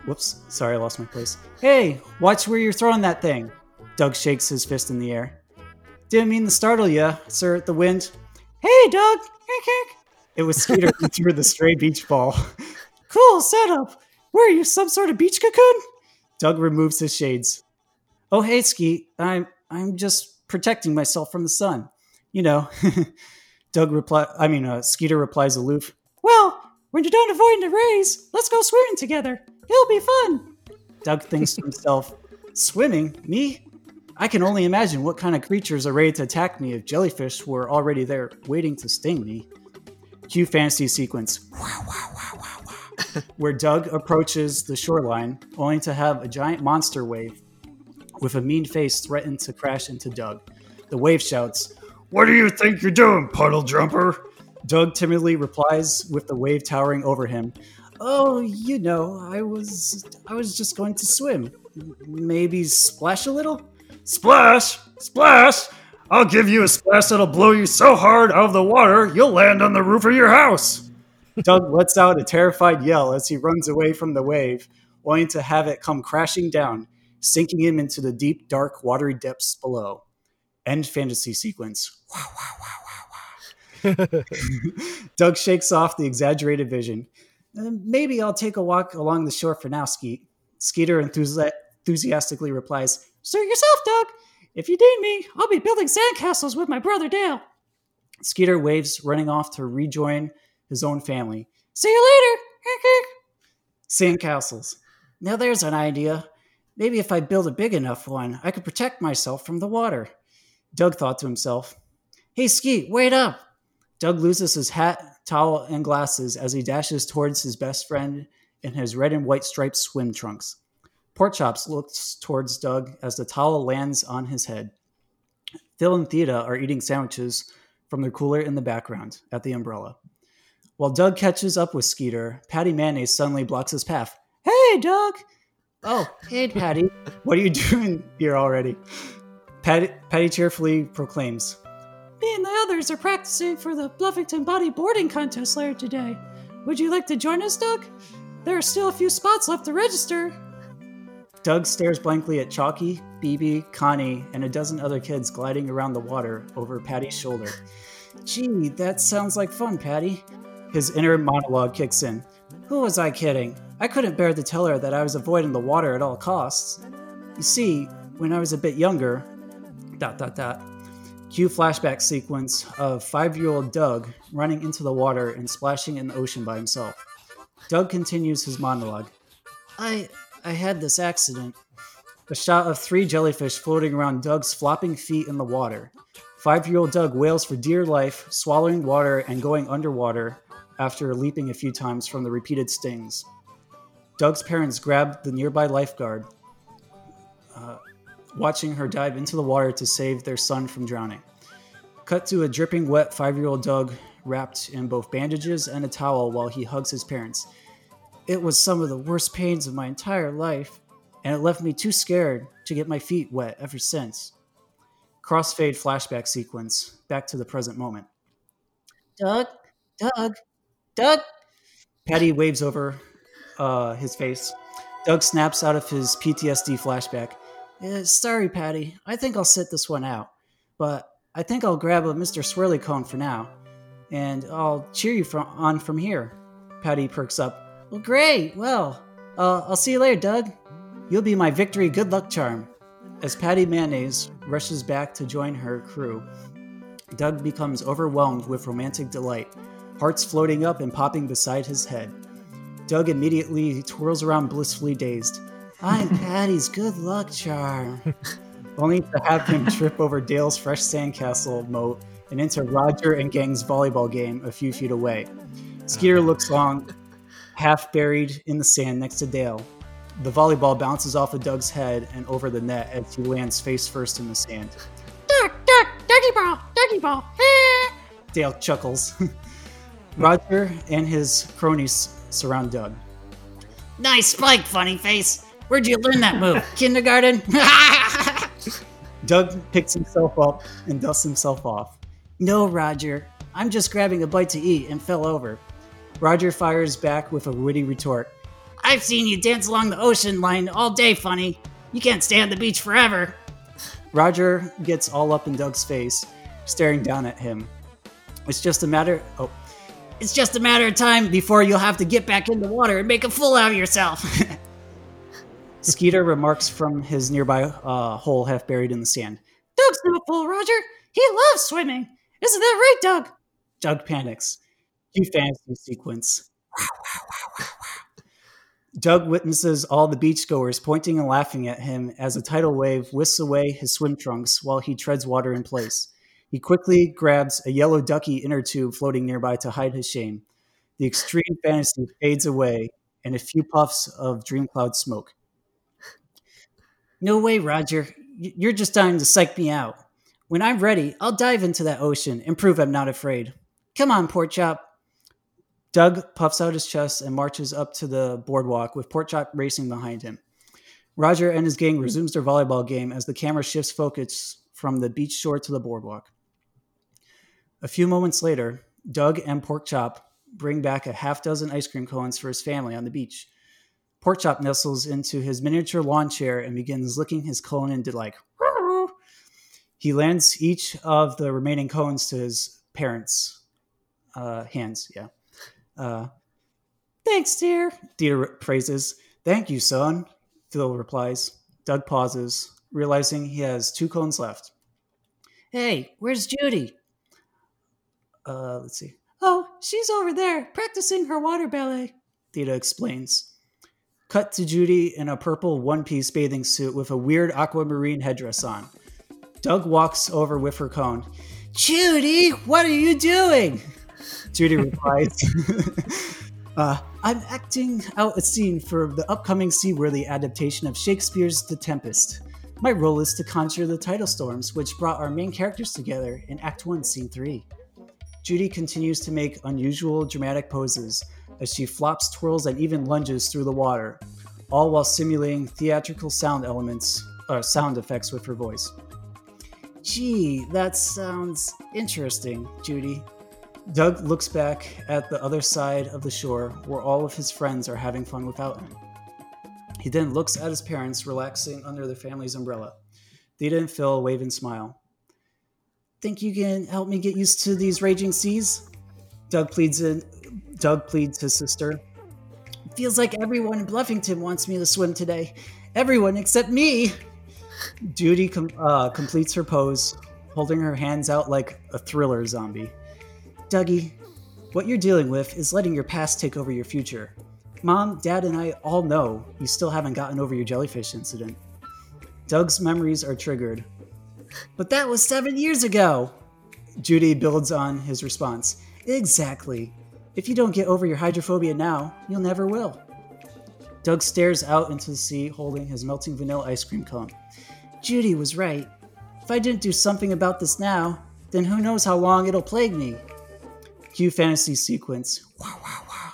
[SPEAKER 5] Whoops, sorry, I lost my place. Hey, watch where you're throwing that thing. Doug shakes his fist in the air. Didn't mean to startle you, sir, the wind. Hey, Doug! It was Skeeter (laughs) who threw the stray beach ball. cool setup. Where are you, some sort of beach cocoon? Doug removes his shades. Oh, hey, Skeet. I'm I'm just protecting myself from the sun. You know. (laughs) Doug reply. I mean, uh, Skeeter replies aloof. Well, when you're done avoiding the rays, let's go swimming together. It'll be fun. Doug thinks to himself, "Swimming? Me? I can only imagine what kind of creatures are ready to attack me if jellyfish were already there waiting to sting me." Cue fantasy sequence. Wow, wow, wow, (laughs) where Doug approaches the shoreline, only to have a giant monster wave with a mean face threaten to crash into Doug. The wave shouts, What do you think you're doing, puddle jumper? Doug timidly replies with the wave towering over him. Oh, you know, I was I was just going to swim. Maybe splash a little? Splash! Splash! I'll give you a splash that'll blow you so hard out of the water you'll land on the roof of your house. (laughs) Doug lets out a terrified yell as he runs away from the wave, only to have it come crashing down, sinking him into the deep, dark, watery depths below. End fantasy sequence. (laughs) Doug shakes off the exaggerated vision. "Uh, Maybe I'll take a walk along the shore for now, Skeet. Skeeter enthusi- enthusiastically replies, Suit yourself, Doug. If you need me, I'll be building sandcastles with my brother Dale. Skeeter waves, running off to rejoin his own family. See you later. (laughs) Sandcastles. Now there's an idea. Maybe if I build a big enough one, I could protect myself from the water. Doug thought to himself, Hey, Skeet, wait up. Doug loses his hat, towel, and glasses as he dashes towards his best friend in his red and white striped swim trunks. Porkchops looks towards Doug as the towel lands on his head. Phil and Theda are eating sandwiches from the cooler in the background at the umbrella. While Doug catches up with Skeeter, Patty Mayonnaise suddenly blocks his path. Hey, Doug! Oh, hey, Patty. (laughs) what are you doing here already? Patty, Patty cheerfully proclaims, Me and the others are practicing for the Bluffington Body Boarding contest later today. Would you like to join us, Doug? There are still a few spots left to register. Doug stares blankly at Chalky, Beebe, Connie, and a dozen other kids gliding around the water over Patty's shoulder. Gee, that sounds like fun, Patty. His inner monologue kicks in. Who was I kidding? I couldn't bear to tell her that I was avoiding the water at all costs. You see, when I was a bit younger, dot dot dot. Cue flashback sequence of five year old Doug running into the water and splashing in the ocean by himself. Doug continues his monologue. I I had this accident. A shot of three jellyfish floating around Doug's flopping feet in the water. Five year old Doug wails for dear life, swallowing water and going underwater after leaping a few times from the repeated stings. Doug's parents grab the nearby lifeguard, uh, watching her dive into the water to save their son from drowning. Cut to a dripping wet five year old Doug wrapped in both bandages and a towel while he hugs his parents. It was some of the worst pains of my entire life, and it left me too scared to get my feet wet ever since. Crossfade flashback sequence, back to the present moment. Doug, Doug, Doug. Patty waves over uh, his face. Doug snaps out of his PTSD flashback. "Eh, sorry, Patty. I think I'll sit this one out. But I think I'll grab a Mr. Swirly cone for now. And I'll cheer you from, on from here. Patty perks up. Well, great. Well, uh, I'll see you later, Doug. You'll be my victory good luck charm. As Patty Mayonnaise rushes back to join her crew, Doug becomes overwhelmed with romantic delight, hearts floating up and popping beside his head. Doug immediately twirls around blissfully dazed. I'm Patty's good luck charm. (laughs) Only to have him trip over Dale's fresh sandcastle moat and into Roger and Gang's volleyball game a few feet away. Skeeter oh, looks long, half buried in the sand next to Dale. The volleyball bounces off of Doug's head and over the net as he lands face first in the sand.
[SPEAKER 10] Duck, duck, ducky ball, ducky ball. (laughs)
[SPEAKER 5] Dale chuckles. (laughs) Roger and his cronies surround Doug.
[SPEAKER 10] Nice spike, funny face. Where'd you learn that move? (laughs) Kindergarten? (laughs)
[SPEAKER 5] Doug picks himself up and dusts himself off. No, Roger. I'm just grabbing a bite to eat and fell over. Roger fires back with a witty retort.
[SPEAKER 10] I've seen you dance along the ocean line all day, Funnie. You can't stay on the beach forever.
[SPEAKER 5] Roger gets all up in Doug's face, staring down at him. It's just a matter. Oh,
[SPEAKER 10] It's just a matter of time before you'll have to get back in the water and make a fool out of yourself. (laughs)
[SPEAKER 5] Skeeter remarks from his nearby uh, hole half buried in the sand.
[SPEAKER 10] Doug's no fool, Roger. He loves swimming. Isn't that right, Doug?
[SPEAKER 5] Doug panics. Cue fantasy sequence. Doug witnesses all the beachgoers pointing and laughing at him as a tidal wave whisks away his swim trunks while he treads water in place. He quickly grabs a yellow ducky inner tube floating nearby to hide his shame. The extreme fantasy fades away, and a few puffs of dream cloud smoke.
[SPEAKER 10] No way, Roger. You're just dying to psych me out. When I'm ready, I'll dive into that ocean and prove I'm not afraid. Come on, Porkchop.
[SPEAKER 5] Doug puffs out his chest and marches up to the boardwalk with Porkchop racing behind him. Roger and his gang resumes their volleyball game as the camera shifts focus from the beach shore to the boardwalk. A few moments later, Doug and Porkchop bring back a half dozen ice cream cones for his family on the beach. Porkchop nestles into his miniature lawn chair and begins licking his cone in delight. He lands each of the remaining cones to his parents' uh, hands. Yeah. Uh, Thanks, dear. Theda praises. Thank you, son. Phil replies. Doug pauses, realizing he has two cones left.
[SPEAKER 10] Hey, where's Judy?
[SPEAKER 5] Uh, let's see.
[SPEAKER 10] Oh, she's over there practicing her water ballet.
[SPEAKER 5] Theda explains. Cut to Judy in a purple one piece bathing suit with a weird aquamarine headdress on. Doug walks over with her cone.
[SPEAKER 10] Judy, what are you doing?
[SPEAKER 5] Judy replies, (laughs) uh, I'm acting out a scene for the upcoming seaworthy adaptation of Shakespeare's The Tempest. My role is to conjure the tidal storms, which brought our main characters together in Act 1, Scene 3. Judy continues to make unusual dramatic poses as she flops, twirls, and even lunges through the water, all while simulating theatrical sound elements or sound effects with her voice.
[SPEAKER 10] Gee, that sounds interesting, Judy.
[SPEAKER 5] Doug looks back at the other side of the shore where all of his friends are having fun without him. He then looks at his parents relaxing under their family's umbrella. Theda and Phil wave and smile.
[SPEAKER 10] Think you can help me get used to these raging seas?
[SPEAKER 5] Doug pleads in Doug pleads his sister.
[SPEAKER 10] Feels like everyone in Bluffington wants me to swim today. Everyone except me.
[SPEAKER 5] Judy com- uh, completes her pose, holding her hands out like a thriller zombie. Dougie, what you're dealing with is letting your past take over your future. Mom, Dad, and I all know you still haven't gotten over your jellyfish incident. Doug's memories are triggered.
[SPEAKER 10] But that was seven years ago.
[SPEAKER 5] Judy builds on his response. Exactly. If you don't get over your hydrophobia now, you'll never will. Doug stares out into the sea holding his melting vanilla ice cream cone.
[SPEAKER 10] Judy was right. If I didn't do something about this now, then who knows how long it'll plague me.
[SPEAKER 5] Cue fantasy sequence. Wow, wow, wow.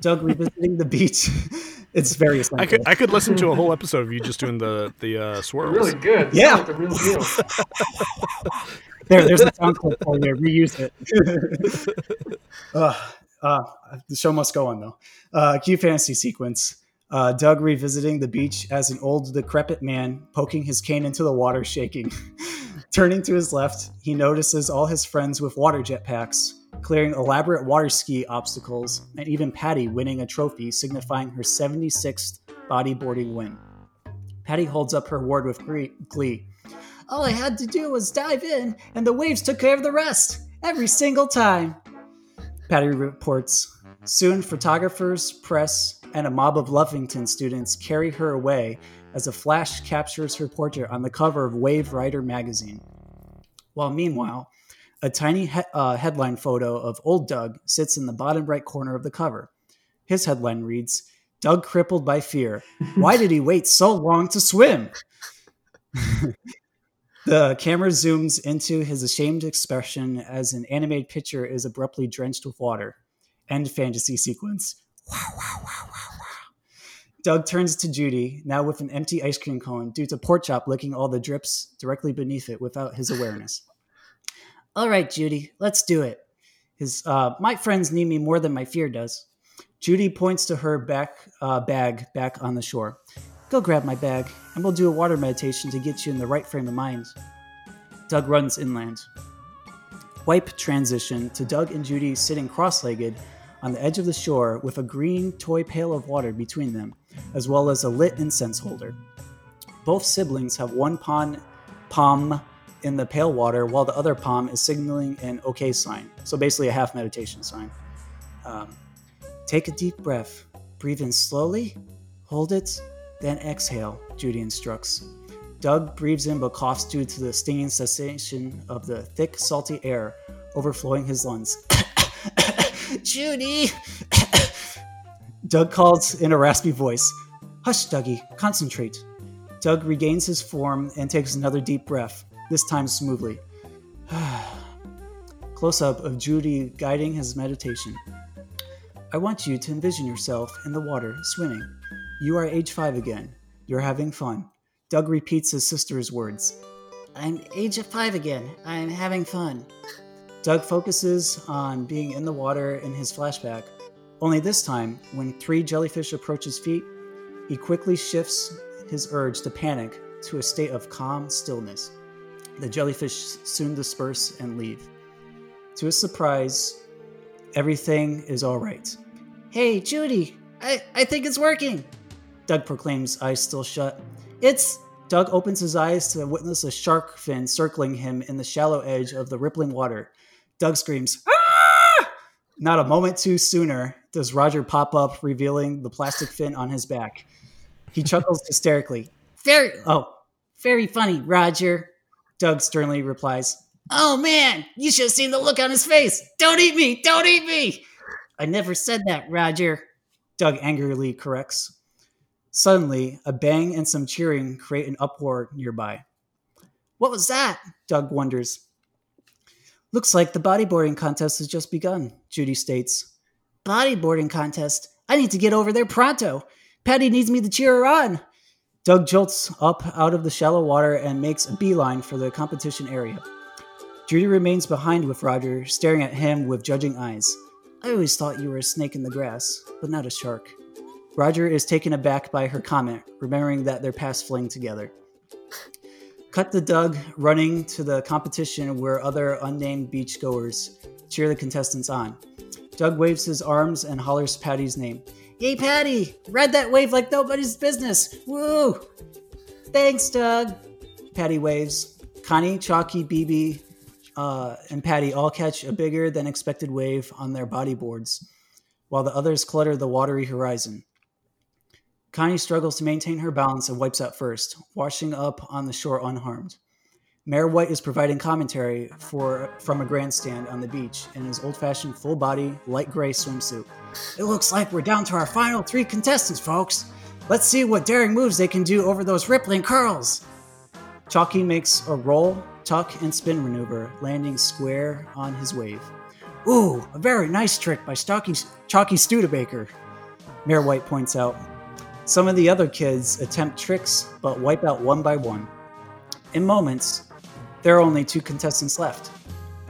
[SPEAKER 5] Doug revisiting the beach. (laughs) it's very
[SPEAKER 3] I could I could listen to a whole episode of you just doing the the uh, swirls.
[SPEAKER 6] Really good.
[SPEAKER 5] Yeah.
[SPEAKER 6] Like the real deal. (laughs)
[SPEAKER 5] There, there's a sound clip for you. Reuse it. (laughs) uh, uh, the show must go on though. Uh, fantasy sequence. Uh, Doug revisiting the beach as an old, decrepit man poking his cane into the water, shaking. (laughs) Turning to his left, he notices all his friends with water jetpacks, clearing elaborate water ski obstacles, and even Patty winning a trophy signifying her 76th bodyboarding win. Patty holds up her award with glee.
[SPEAKER 10] All I had to do was dive in, and the waves took care of the rest. Every single time.
[SPEAKER 5] Patty reports. Soon, photographers, press, and a mob of Lovington students carry her away as a flash captures her portrait on the cover of Wave Rider magazine. While meanwhile, a tiny he- uh, headline photo of old Doug sits in the bottom right corner of the cover. His headline reads Doug crippled by fear. Why did he wait so long to swim? (laughs) the camera zooms into his ashamed expression as an animated picture is abruptly drenched with water. End fantasy sequence. Wow, wow, wow, wow, wow. Doug turns to Judy, now with an empty ice cream cone due to Porkchop licking all the drips directly beneath it without his awareness. (laughs)
[SPEAKER 10] All right, Judy, let's do it.
[SPEAKER 5] His, uh, my friends need me more than my fear does. Judy points to her back uh, bag back on the shore. Go grab my bag, and we'll do a water meditation to get you in the right frame of mind. Doug runs inland. Wipe transition to Doug and Judy sitting cross legged on the edge of the shore with a green toy pail of water between them, as well as a lit incense holder. Both siblings have one palm, palm in the pail water, while the other palm is signaling an okay sign. So basically, a half meditation sign. Um, take a deep breath. Breathe in slowly, hold it, then exhale, Judy instructs. Doug breathes in but coughs due to the stinging sensation of the thick, salty air overflowing his lungs. (coughs)
[SPEAKER 10] Judy! (coughs)
[SPEAKER 5] Doug calls in a raspy voice. Hush, Dougie, concentrate. Doug regains his form and takes another deep breath, this time smoothly. (sighs) Close up of Judy guiding his meditation. I want you to envision yourself in the water, swimming. You are age five again. You're having fun. Doug repeats his sister's words.
[SPEAKER 10] I'm age of five again. I'm having fun.
[SPEAKER 5] Doug focuses on being in the water in his flashback. Only this time, when three jellyfish approach his feet, he quickly shifts his urge to panic to a state of calm stillness. The jellyfish soon disperse and leave. To his surprise, everything is all right.
[SPEAKER 10] Hey, Judy, I, I think it's working.
[SPEAKER 5] Doug proclaims, eyes still shut. It's. Doug opens his eyes to witness a shark fin circling him in the shallow edge of the rippling water. Doug screams, "Ah!" Not a moment too sooner does Roger pop up, revealing the plastic fin on his back. He chuckles hysterically.
[SPEAKER 10] Very,
[SPEAKER 5] Oh,
[SPEAKER 10] very funny, Roger.
[SPEAKER 5] Doug sternly replies,
[SPEAKER 10] Oh man, you should have seen the look on his face. Don't eat me, don't eat me. I never said that, Roger.
[SPEAKER 5] Doug angrily corrects. Suddenly, a bang and some cheering create an uproar nearby.
[SPEAKER 10] What was that?
[SPEAKER 5] Doug wonders. Looks like the bodyboarding contest has just begun, Judy states.
[SPEAKER 10] Bodyboarding contest. I need to get over there pronto. Patty needs me to cheer her on.
[SPEAKER 5] Doug jolts up out of the shallow water and makes a beeline for the competition area. Judy remains behind with Roger, staring at him with judging eyes. I always thought you were a snake in the grass, but not a shark. Roger is taken aback by her comment, remembering that their past fling together. Cut to Doug running to the competition where other unnamed beachgoers cheer the contestants on. Doug waves his arms and hollers Patty's name.
[SPEAKER 10] Yay, Patty! Ride that wave like nobody's business. Woo!
[SPEAKER 5] Thanks, Doug. Patty waves. Connie, Chalky, Beebe, uh, and Patty all catch a bigger than expected wave on their bodyboards, while the others clutter the watery horizon. Connie struggles to maintain her balance and wipes out first, washing up on the shore unharmed. Mayor White is providing commentary for from a grandstand on the beach in his old-fashioned full-body light gray swimsuit.
[SPEAKER 10] It looks like we're down to our final three contestants, folks. Let's see what daring moves they can do over those rippling curls.
[SPEAKER 5] Chalky makes a roll, tuck, and spin maneuver, landing square on his wave.
[SPEAKER 10] Ooh, a very nice trick by Stocky,
[SPEAKER 5] Chalky Studebaker, Mayor White points out. Some of the other kids attempt tricks, but wipe out one by one. In moments, there are only two contestants left,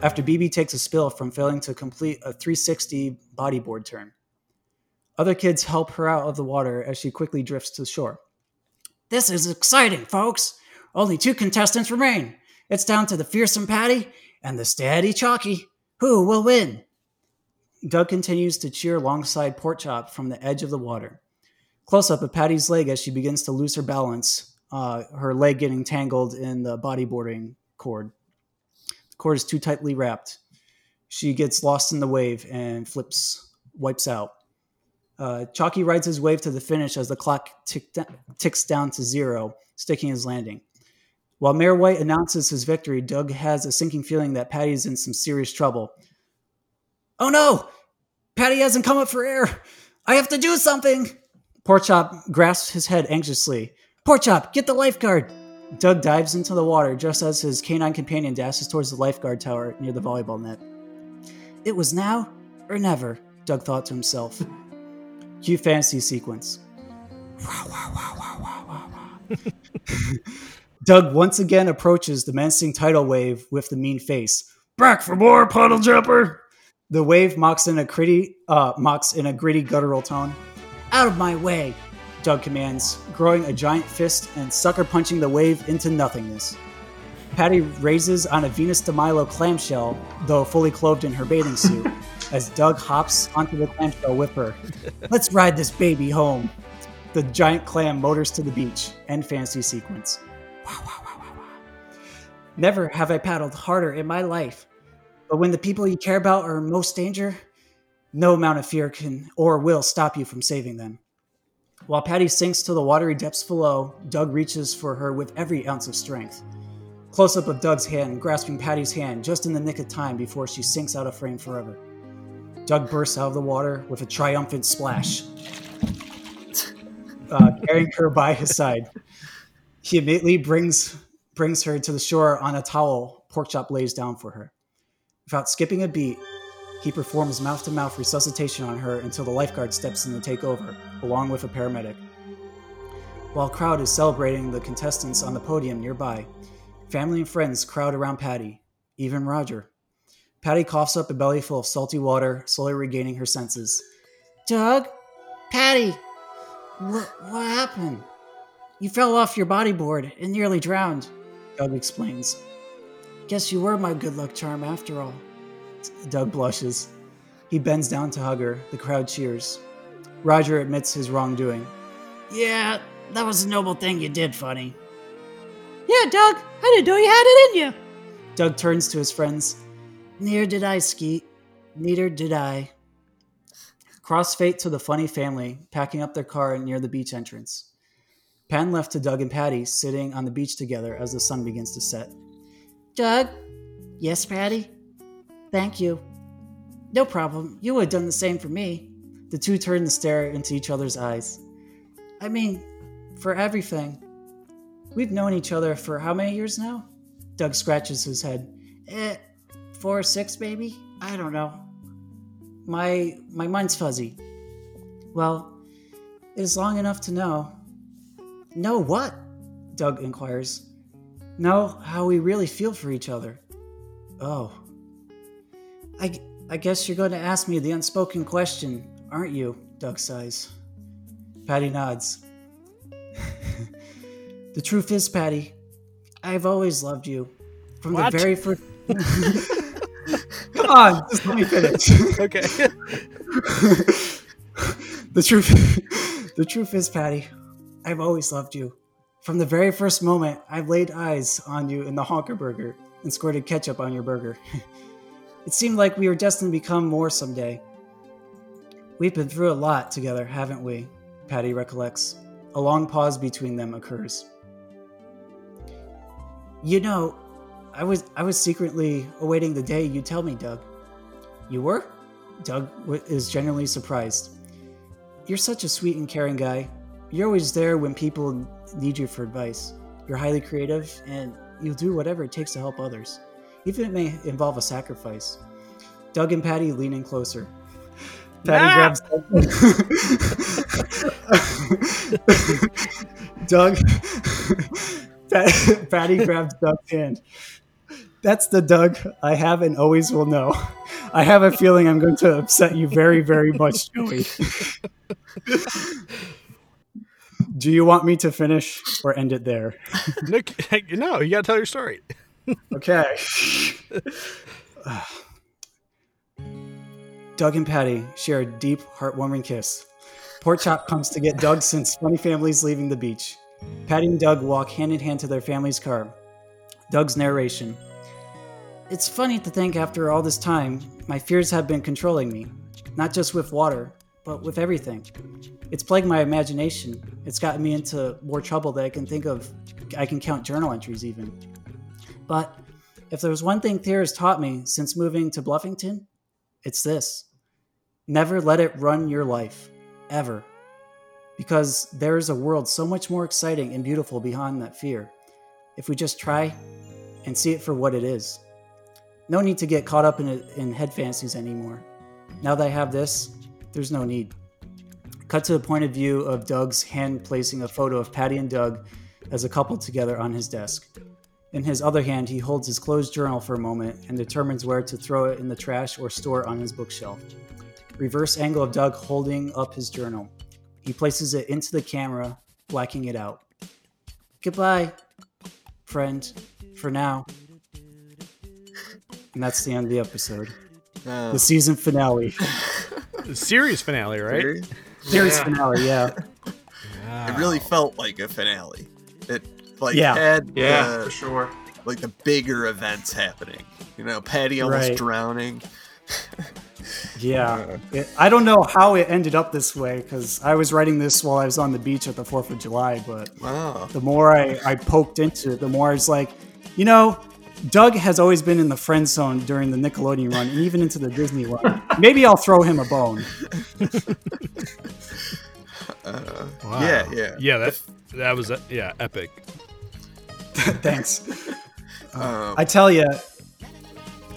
[SPEAKER 5] after Beebe takes a spill from failing to complete a 360 bodyboard turn. Other kids help her out of the water as she quickly drifts to shore.
[SPEAKER 10] This is exciting, folks. Only two contestants remain. It's down to the fearsome Patty and the steady Chalky. Who will win?
[SPEAKER 5] Doug continues to cheer alongside Porkchop from the edge of the water. Close up of Patty's leg as she begins to lose her balance, uh, her leg getting tangled in the bodyboarding cord. The cord is too tightly wrapped. She gets lost in the wave and flips, wipes out. Uh, Chalky rides his wave to the finish as the clock tick, ticks down to zero, sticking his landing. While Mayor White announces his victory, Doug has a sinking feeling that Patty is in some serious trouble.
[SPEAKER 10] Oh no! Patty hasn't come up for air. I have to do something.
[SPEAKER 5] Porkchop grasps his head anxiously.
[SPEAKER 10] Porkchop, get the lifeguard.
[SPEAKER 5] Doug dives into the water just as his canine companion dashes towards the lifeguard tower near the volleyball net.
[SPEAKER 10] It was now or never,
[SPEAKER 5] Doug thought to himself. (laughs) Cue fantasy sequence. (laughs) Doug once again approaches the menacing tidal wave with the mean face.
[SPEAKER 10] Back for more, puddle jumper.
[SPEAKER 5] The wave mocks in a gritty, uh, mocks in a gritty guttural tone.
[SPEAKER 10] Out of my way.
[SPEAKER 5] Doug commands, growing a giant fist and sucker punching the wave into nothingness. Patty raises on a Venus de Milo clamshell, though fully clothed in her bathing (laughs) suit, as Doug hops onto the clamshell with her. (laughs) Let's ride this baby home. The giant clam motors to the beach. End fantasy sequence.
[SPEAKER 10] Never have I paddled harder in my life. But when the people you care about are in most danger,
[SPEAKER 5] no amount of fear can or will stop you from saving them. While Patty sinks to the watery depths below, Doug reaches for her with every ounce of strength. Close up of Doug's hand, grasping Patty's hand just in the nick of time before she sinks out of frame forever. Doug bursts out of the water with a triumphant splash, uh, carrying her by his side. He immediately brings brings her to the shore on a towel Porkchop lays down for her. Without skipping a beat, he performs mouth to mouth resuscitation on her until the lifeguard steps in to take over, along with a paramedic. While crowd is celebrating the contestants on the podium nearby, family and friends crowd around Patty, even Roger. Patty coughs up a belly full of salty water, slowly regaining her senses.
[SPEAKER 10] Doug? Patty? What, what happened? You fell off your bodyboard and nearly drowned.
[SPEAKER 5] Doug explains.
[SPEAKER 10] Guess you were my good luck charm after all.
[SPEAKER 5] Doug blushes. He bends down to hug her. The crowd cheers. Roger admits his wrongdoing.
[SPEAKER 10] Yeah, that was a noble thing you did, Funnie.
[SPEAKER 7] Yeah, Doug, I didn't know you had it in you.
[SPEAKER 5] Doug turns to his friends.
[SPEAKER 10] Neither did I, Skeet. Neither did I.
[SPEAKER 5] Crossfade to the Funnie family, packing up their car near the beach entrance. Pan left to Doug and Patty sitting on the beach together as the sun begins to set.
[SPEAKER 10] Doug? Yes, Patty? Thank you. No problem. You would have done the same for me.
[SPEAKER 5] The two turn to stare into each other's eyes.
[SPEAKER 10] I mean, for everything.
[SPEAKER 5] We've known each other for how many years now? Doug scratches his head.
[SPEAKER 10] Eh, four or six, maybe? I don't know.
[SPEAKER 5] My my mind's fuzzy.
[SPEAKER 10] Well,
[SPEAKER 5] it is long enough to know.
[SPEAKER 10] Know what?
[SPEAKER 5] Doug inquires. Know how we really feel for each other.
[SPEAKER 10] Oh.
[SPEAKER 5] I, I guess you're going to ask me the unspoken question, aren't you? Doug sighs. Patty nods. (laughs) the truth is, Patty, I've always loved you. From
[SPEAKER 3] What?
[SPEAKER 5] the very first. (laughs) Come on, just let me finish. (laughs)
[SPEAKER 3] Okay.
[SPEAKER 5] the truth, the truth is, Patty, I've always loved you. From the very first moment I've laid eyes on you in the Honker Burger and squirted ketchup on your burger, it seemed like we were destined to become more someday. We've been through a lot together, haven't we? Patty recollects. A long pause between them occurs. You know, I was I was secretly awaiting the day you'd tell me, Doug. You were? Doug is genuinely surprised. You're such a sweet and caring guy. You're always there when people need you for advice. You're highly creative and you'll do whatever it takes to help others, even if it may involve a sacrifice. Doug and Patty lean in closer. Patty
[SPEAKER 3] Ah!
[SPEAKER 5] grabs Doug. Pat- Patty grabs Doug's hand. That's the Doug I have and always will know. I have a feeling I'm going to upset you very, very much, (laughs) Joey. Do you want me to finish or end it there?
[SPEAKER 3] Nick, no, you got to tell your story.
[SPEAKER 5] Okay. Doug and Patty share a deep, heartwarming kiss. Pork Chop comes to get Doug since Funnie families leaving the beach. Patty and Doug walk hand in hand to their family's car. Doug's narration. It's funny to think after all this time, my fears have been controlling me. Not just with water, but with everything. It's plagued my imagination. It's gotten me into more trouble that I can think of. I can count journal entries even. But if there's one thing Thea has taught me since moving to Bluffington, it's this never let it run your life, ever. Because there is a world so much more exciting and beautiful behind that fear. If we just try and see it for what it is. No need to get caught up in, in head fantasies anymore. Now that I have this, there's no need. Cut to the point of view of Doug's hand placing a photo of Patty and Doug as a couple together on his desk. In his other hand, he holds his closed journal for a moment and determines where to throw it in the trash or store it on his bookshelf. Reverse angle of Doug holding up his journal. He places it into the camera, blacking it out. Goodbye, friend, for now. And that's the end of the episode.
[SPEAKER 4] Oh.
[SPEAKER 5] The season finale.
[SPEAKER 3] The series finale, right?
[SPEAKER 4] Very-
[SPEAKER 5] Series
[SPEAKER 4] Yeah.
[SPEAKER 5] finale, yeah.
[SPEAKER 4] It really felt like a finale. It like
[SPEAKER 5] Yeah.
[SPEAKER 4] had
[SPEAKER 6] Yeah,
[SPEAKER 4] the,
[SPEAKER 6] for sure.
[SPEAKER 4] like the bigger events happening. You know, Patty almost
[SPEAKER 5] Right.
[SPEAKER 4] drowning. (laughs)
[SPEAKER 5] Yeah. It, I don't know how it ended up this way because I was writing this while I was on the beach at the 4th of July, but
[SPEAKER 4] Wow.
[SPEAKER 5] the more I, I poked into it, the more I was like, you know, Doug has always been in the friend zone during the Nickelodeon run and even into the Disney run. Maybe I'll throw him a bone. (laughs)
[SPEAKER 4] Uh,
[SPEAKER 3] Wow.
[SPEAKER 4] Yeah, yeah.
[SPEAKER 3] Yeah, that that was uh, yeah, epic. (laughs)
[SPEAKER 5] Thanks.
[SPEAKER 4] Um,
[SPEAKER 5] I tell you,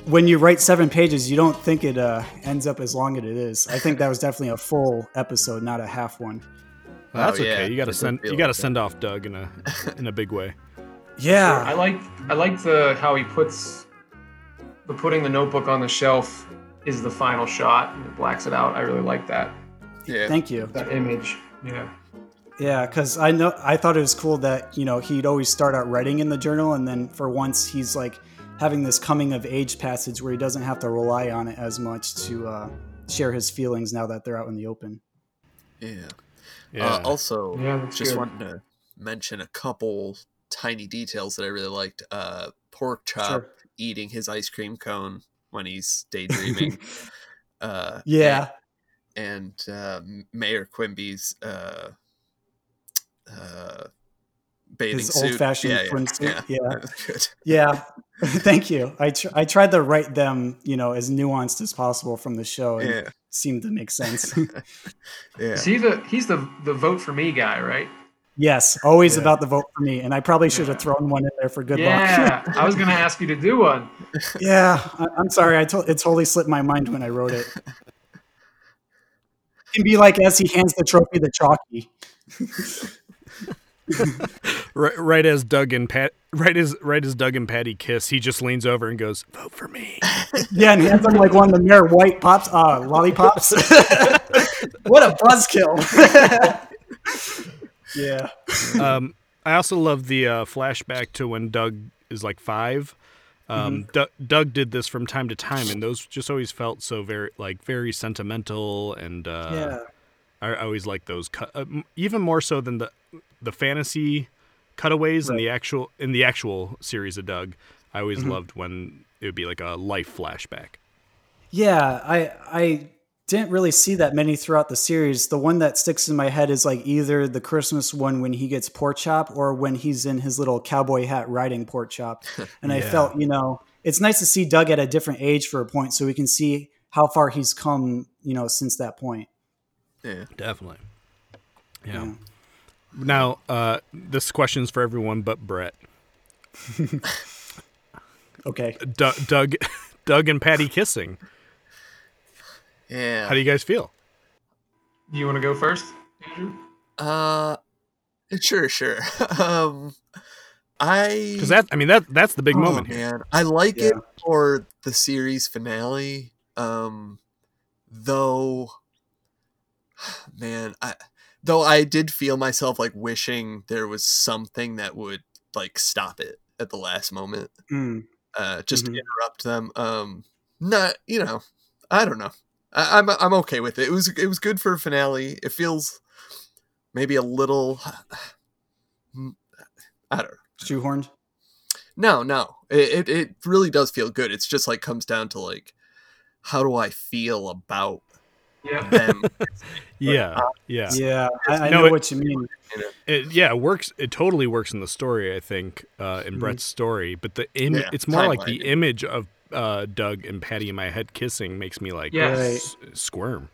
[SPEAKER 5] when you write seven pages, you don't think it uh, ends up as long as it is. I think that was definitely a full episode, not a half one.
[SPEAKER 3] Well, that's
[SPEAKER 4] Oh, yeah,
[SPEAKER 3] okay. You got to send you got to
[SPEAKER 4] like that.
[SPEAKER 3] send off Doug in a (laughs) in a big way.
[SPEAKER 5] Yeah.
[SPEAKER 6] I like I like the how he puts the putting the notebook on the shelf is the final shot and it blacks it out. I really like that.
[SPEAKER 4] Yeah.
[SPEAKER 5] Thank you.
[SPEAKER 6] That image. Yeah.
[SPEAKER 5] Yeah, because I know I thought it was cool that you know he'd always start out writing in the journal, and then for once he's like having this coming of age passage where he doesn't have to rely on it as much to uh, share his feelings now that they're out in the open.
[SPEAKER 4] Yeah.
[SPEAKER 3] Yeah.
[SPEAKER 4] Uh, also,
[SPEAKER 6] Yeah,
[SPEAKER 4] just
[SPEAKER 6] good.
[SPEAKER 4] wanted to mention a couple tiny details that I really liked. Uh, pork chop eating his ice cream cone when he's (laughs) daydreaming. uh,
[SPEAKER 5] Yeah,
[SPEAKER 4] and, and uh, Mayor Quimby's uh, uh, bathing
[SPEAKER 5] His
[SPEAKER 4] suit.
[SPEAKER 5] old-fashioned
[SPEAKER 4] yeah, yeah,
[SPEAKER 5] swimsuit, yeah. (laughs)
[SPEAKER 4] that was good.
[SPEAKER 5] yeah. (laughs) Thank you. I tr- I tried to write them you know as nuanced as possible from the show, and
[SPEAKER 4] Yeah.
[SPEAKER 5] it seemed to make sense. (laughs)
[SPEAKER 4] Yeah.
[SPEAKER 6] Is he the he's the the vote for me guy, right?
[SPEAKER 5] yes, always
[SPEAKER 4] Yeah.
[SPEAKER 5] about the vote for me, and I probably should have thrown one in there for good
[SPEAKER 6] yeah.
[SPEAKER 5] luck.
[SPEAKER 6] Yeah, I was gonna ask you to do one.
[SPEAKER 5] Yeah, I, I'm sorry. I to- it totally slipped my mind when I wrote it. It can be like as he hands the trophy to Chalky. (laughs)
[SPEAKER 3] right, right as Doug and Pat, right as right as Doug and Patty kiss, he just leans over and goes, "Vote for me." (laughs)
[SPEAKER 5] Yeah, and hands him like one of the Mayor White pops, uh, lollipops. (laughs) what a buzzkill! yeah,
[SPEAKER 3] um, I also love the uh, flashback to when Doug is like five. Um, Du- Doug did this from time to time, and those just always felt so very like very sentimental, and uh,
[SPEAKER 5] yeah,
[SPEAKER 3] I, I always like those, cut, uh, even more so than the the fantasy cutaways in the actual in the actual series of Doug. I always loved when it would be like a life flashback.
[SPEAKER 5] yeah. I I didn't really see that many throughout the series. The one that sticks in my head is like either the Christmas one when he gets pork chop, or when he's in his little cowboy hat riding pork chop. (laughs) And I felt, you know, it's nice to see Doug at a different age for a point, so we can see how far he's come, you know, since that point.
[SPEAKER 4] Yeah.
[SPEAKER 3] Definitely. Yeah. Now, uh, this question's for everyone but Brett.
[SPEAKER 5] Okay.
[SPEAKER 3] Du- Doug, Doug and Patty kissing.
[SPEAKER 4] Yeah.
[SPEAKER 3] How do you guys feel?
[SPEAKER 6] Do you want to go first, Andrew?
[SPEAKER 4] Uh, sure, sure. (laughs) um, I
[SPEAKER 3] Because that, I mean, that that's the big
[SPEAKER 4] Oh,
[SPEAKER 3] moment here.
[SPEAKER 4] man, I like it
[SPEAKER 5] Yeah.
[SPEAKER 4] for the series finale. Um, though, man, I though I did feel myself like wishing there was something that would like stop it at the last moment,
[SPEAKER 5] Mm.
[SPEAKER 4] uh, just
[SPEAKER 5] Mhm.
[SPEAKER 4] interrupt them. Um, not you know, I don't know. I, I'm I'm okay with it. It was it was good for a finale. It feels maybe a little. I don't know.
[SPEAKER 5] Shoehorned.
[SPEAKER 4] No, no. It, it it really does feel good. It's just like comes down to like how do I feel about
[SPEAKER 6] Yeah.
[SPEAKER 4] them? (laughs)
[SPEAKER 3] Yeah, yeah,
[SPEAKER 5] Yeah, I, I
[SPEAKER 3] No,
[SPEAKER 5] know
[SPEAKER 3] it-
[SPEAKER 5] what you mean.
[SPEAKER 3] It, yeah, it works. It totally works in the story. I think uh, in Brett's story, but the Im-
[SPEAKER 4] Yeah,
[SPEAKER 3] it's more like the
[SPEAKER 4] timeline.
[SPEAKER 3] image of uh, Doug and Patty in my head kissing makes me like
[SPEAKER 6] Yes.
[SPEAKER 3] s- squirm.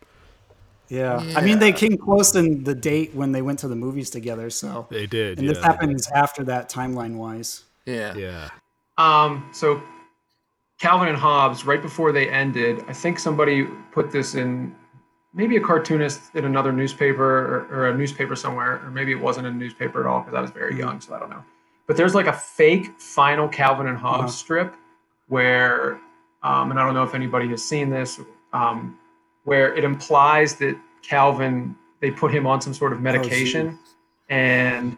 [SPEAKER 5] Yeah. I mean, they came close in the date when they went to the movies together. So,
[SPEAKER 3] They did.
[SPEAKER 5] and
[SPEAKER 3] yeah.
[SPEAKER 5] this happens after that timeline wise.
[SPEAKER 4] Yeah.
[SPEAKER 3] Yeah.
[SPEAKER 6] Um, so Calvin and Hobbes, right before they ended, I think somebody put this in maybe a cartoonist in another newspaper or, or a newspaper somewhere, or maybe it wasn't a newspaper at all because I was very young, so I don't know. But there's like a fake final Calvin and Hobbes
[SPEAKER 5] Uh-huh.
[SPEAKER 6] strip where, um, and I don't know if anybody has seen this, um, where it implies that Calvin they put him on some sort of medication, and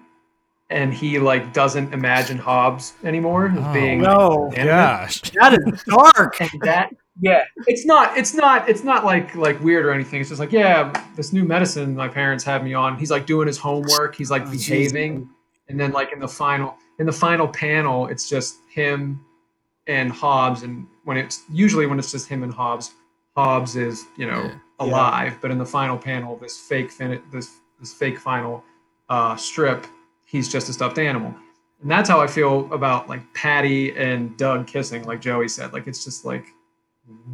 [SPEAKER 6] and he like doesn't imagine Hobbes anymore as
[SPEAKER 3] Oh,
[SPEAKER 6] being
[SPEAKER 5] No,
[SPEAKER 6] animate.
[SPEAKER 3] Gosh.
[SPEAKER 5] that is dark.
[SPEAKER 6] And that yeah, it's not it's not it's not like like weird or anything. It's just like yeah, this new medicine my parents had me on. He's like doing his homework. He's like
[SPEAKER 5] Oh,
[SPEAKER 6] behaving, and then like in the final in the final panel, it's just him and Hobbes. And when it's usually when it's just him and Hobbes, Hobbes is you know
[SPEAKER 4] Yeah.
[SPEAKER 6] alive. But in the final panel, this fake fin- this this fake final uh, strip, he's just a stuffed animal. And that's how I feel about like Patty and Doug kissing, like Joey said. Like it's just like,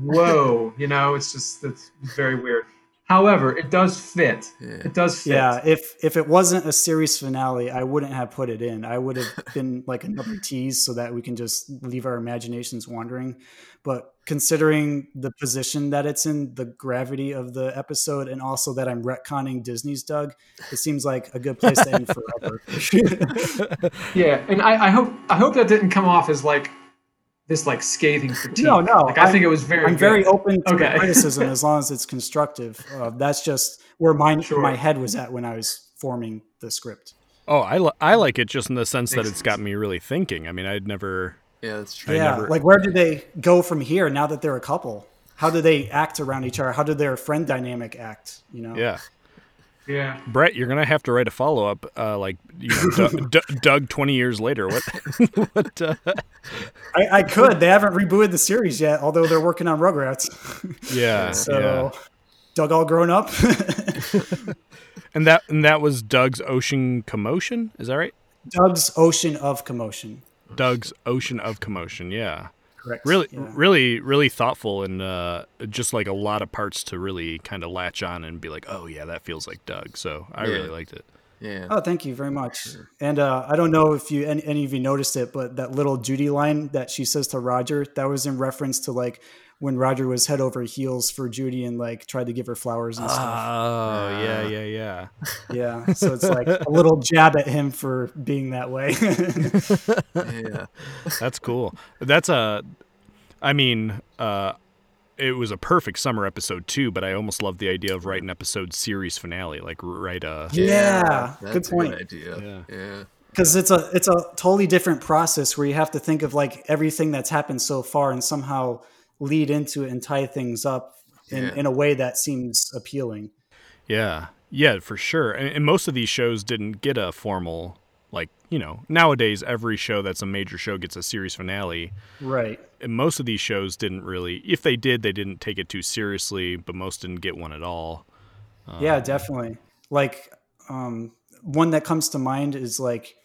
[SPEAKER 6] whoa, you know, it's just it's very weird. However, it does fit.
[SPEAKER 4] Yeah.
[SPEAKER 6] It does fit.
[SPEAKER 5] Yeah, if if it wasn't a series finale, I wouldn't have put it in. I would have (laughs) been like another tease so that we can just leave our imaginations wandering. But considering the position that it's in, the gravity of the episode, and also that I'm retconning Disney's Doug, it seems like a good place to end forever. (laughs)
[SPEAKER 6] Yeah, and I, I hope I hope that didn't come off as like this like scathing (laughs) critique.
[SPEAKER 5] No, no.
[SPEAKER 6] Like I think it was very.
[SPEAKER 5] I'm very open to
[SPEAKER 6] Okay.
[SPEAKER 5] criticism (laughs) as long as it's constructive. Uh, that's just where my
[SPEAKER 6] Sure.
[SPEAKER 5] my head was at when I was forming the script.
[SPEAKER 3] Oh, I, li- I like it just in the sense that
[SPEAKER 6] Makes
[SPEAKER 3] it's got me really thinking. I mean, I'd never.
[SPEAKER 4] Yeah, that's true.
[SPEAKER 3] I
[SPEAKER 5] yeah,
[SPEAKER 3] never-
[SPEAKER 5] like where do they go from here now that they're a couple? How do they act around each other? How did their friend dynamic act? You know?
[SPEAKER 3] Yeah.
[SPEAKER 6] Yeah.
[SPEAKER 3] Brett, you're gonna have to write a follow up, uh, like you know, Doug, (laughs) D- Doug twenty years later. What? (laughs) what? Uh,
[SPEAKER 5] I, I could. They haven't rebooted the series yet, although they're working on Rugrats. (laughs)
[SPEAKER 3] yeah,
[SPEAKER 5] so, Doug all grown up.
[SPEAKER 3] And that and that was Doug's Ocean Commotion. Is that right?
[SPEAKER 5] Doug's Ocean of Commotion.
[SPEAKER 3] Doug's Ocean of Commotion. Yeah.
[SPEAKER 5] Correct.
[SPEAKER 3] Really,
[SPEAKER 5] Yeah.
[SPEAKER 3] really, really thoughtful and uh, just like a lot of parts to really kind of latch on and be like, oh yeah, that feels like Doug. So I
[SPEAKER 4] Yeah.
[SPEAKER 3] really liked it.
[SPEAKER 4] Yeah.
[SPEAKER 5] Oh, thank you very much. And uh, I don't know if you any, any of you noticed it, but that little Judy line that she says to Roger, that was in reference to like when Roger was head over heels for Judy and like tried to give her flowers and stuff.
[SPEAKER 3] Oh yeah, yeah, yeah.
[SPEAKER 5] Yeah, so it's like a little jab at him for being that way.
[SPEAKER 4] Yeah.
[SPEAKER 3] That's cool. That's a, I mean, uh, it was a perfect summer episode too. But I almost love the idea of writing episode series finale, like write a.
[SPEAKER 5] Yeah,
[SPEAKER 4] that's
[SPEAKER 5] good
[SPEAKER 4] a
[SPEAKER 5] point.
[SPEAKER 4] idea.
[SPEAKER 3] Yeah.
[SPEAKER 4] Yeah.
[SPEAKER 5] because it's a it's a totally different process where you have to think of like everything that's happened so far and somehow lead into it and tie things up in,
[SPEAKER 4] Yeah.
[SPEAKER 5] in a way that seems appealing.
[SPEAKER 3] Yeah, yeah, for sure. And, and most of these shows didn't get a formal, like you know, nowadays every show that's a major show gets a series finale.
[SPEAKER 5] Right.
[SPEAKER 3] And most of these shows didn't really. If they did, they didn't take it too seriously. But most didn't get one at all.
[SPEAKER 5] yeah, definitely. Like um, one that comes to mind is like,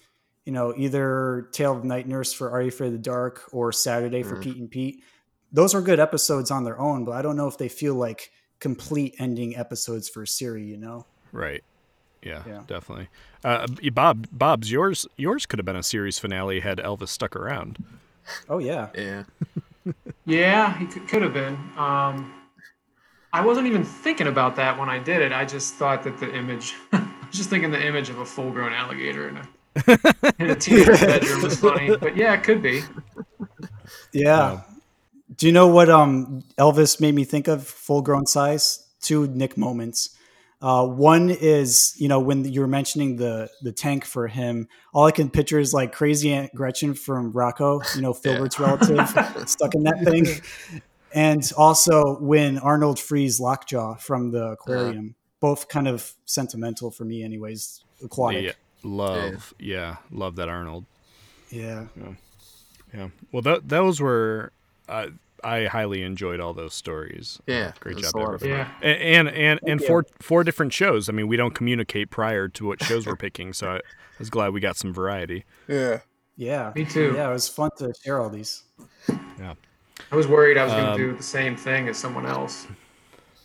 [SPEAKER 5] you know, either Tale of Night Nurse for Are You Afraid of the Dark or Saturday for Pete and Pete. Those are good episodes on their own, but I don't know if they feel like complete ending episodes for a series. You know?
[SPEAKER 3] Right. Yeah,
[SPEAKER 5] Yeah.
[SPEAKER 3] definitely. Uh, Bob, Bob's yours. Yours could have been a series finale had Elvis stuck around.
[SPEAKER 5] Oh yeah.
[SPEAKER 4] Yeah. (laughs)
[SPEAKER 6] Yeah, he could, could have been. Um, I wasn't even thinking about that when I did it. I just thought that the image, (laughs) I was just thinking the image of a full-grown alligator in a in a (laughs) teenager's bedroom was funny. But yeah, it could be.
[SPEAKER 5] Yeah. Do you know what um Elvis made me think of full grown size? Two Nick moments. Uh, one is, you know, when you were mentioning the the tank for him, all I can picture is like crazy Aunt Gretchen from Rocko, you know, Filburt's relative, (laughs) stuck in that thing. And also when Arnold frees Lockjaw from the aquarium. Both kind of sentimental for me, anyways. Aquatic.
[SPEAKER 3] Yeah, love. Yeah, love that Arnold.
[SPEAKER 5] Yeah.
[SPEAKER 3] Yeah. Well, th- those were. Uh, I highly enjoyed all those stories. Uh,
[SPEAKER 4] Yeah,
[SPEAKER 3] great job,
[SPEAKER 4] a lot of
[SPEAKER 3] everyone.
[SPEAKER 6] fun.
[SPEAKER 3] A- And and and, four four different shows. I mean, we don't communicate prior to what shows we're picking, so I was glad we got some variety.
[SPEAKER 4] Yeah.
[SPEAKER 5] Yeah.
[SPEAKER 6] Me too.
[SPEAKER 5] Yeah, it was fun to share all these.
[SPEAKER 3] Yeah.
[SPEAKER 6] I was worried I was going
[SPEAKER 3] Um,
[SPEAKER 6] to do the same thing as someone else.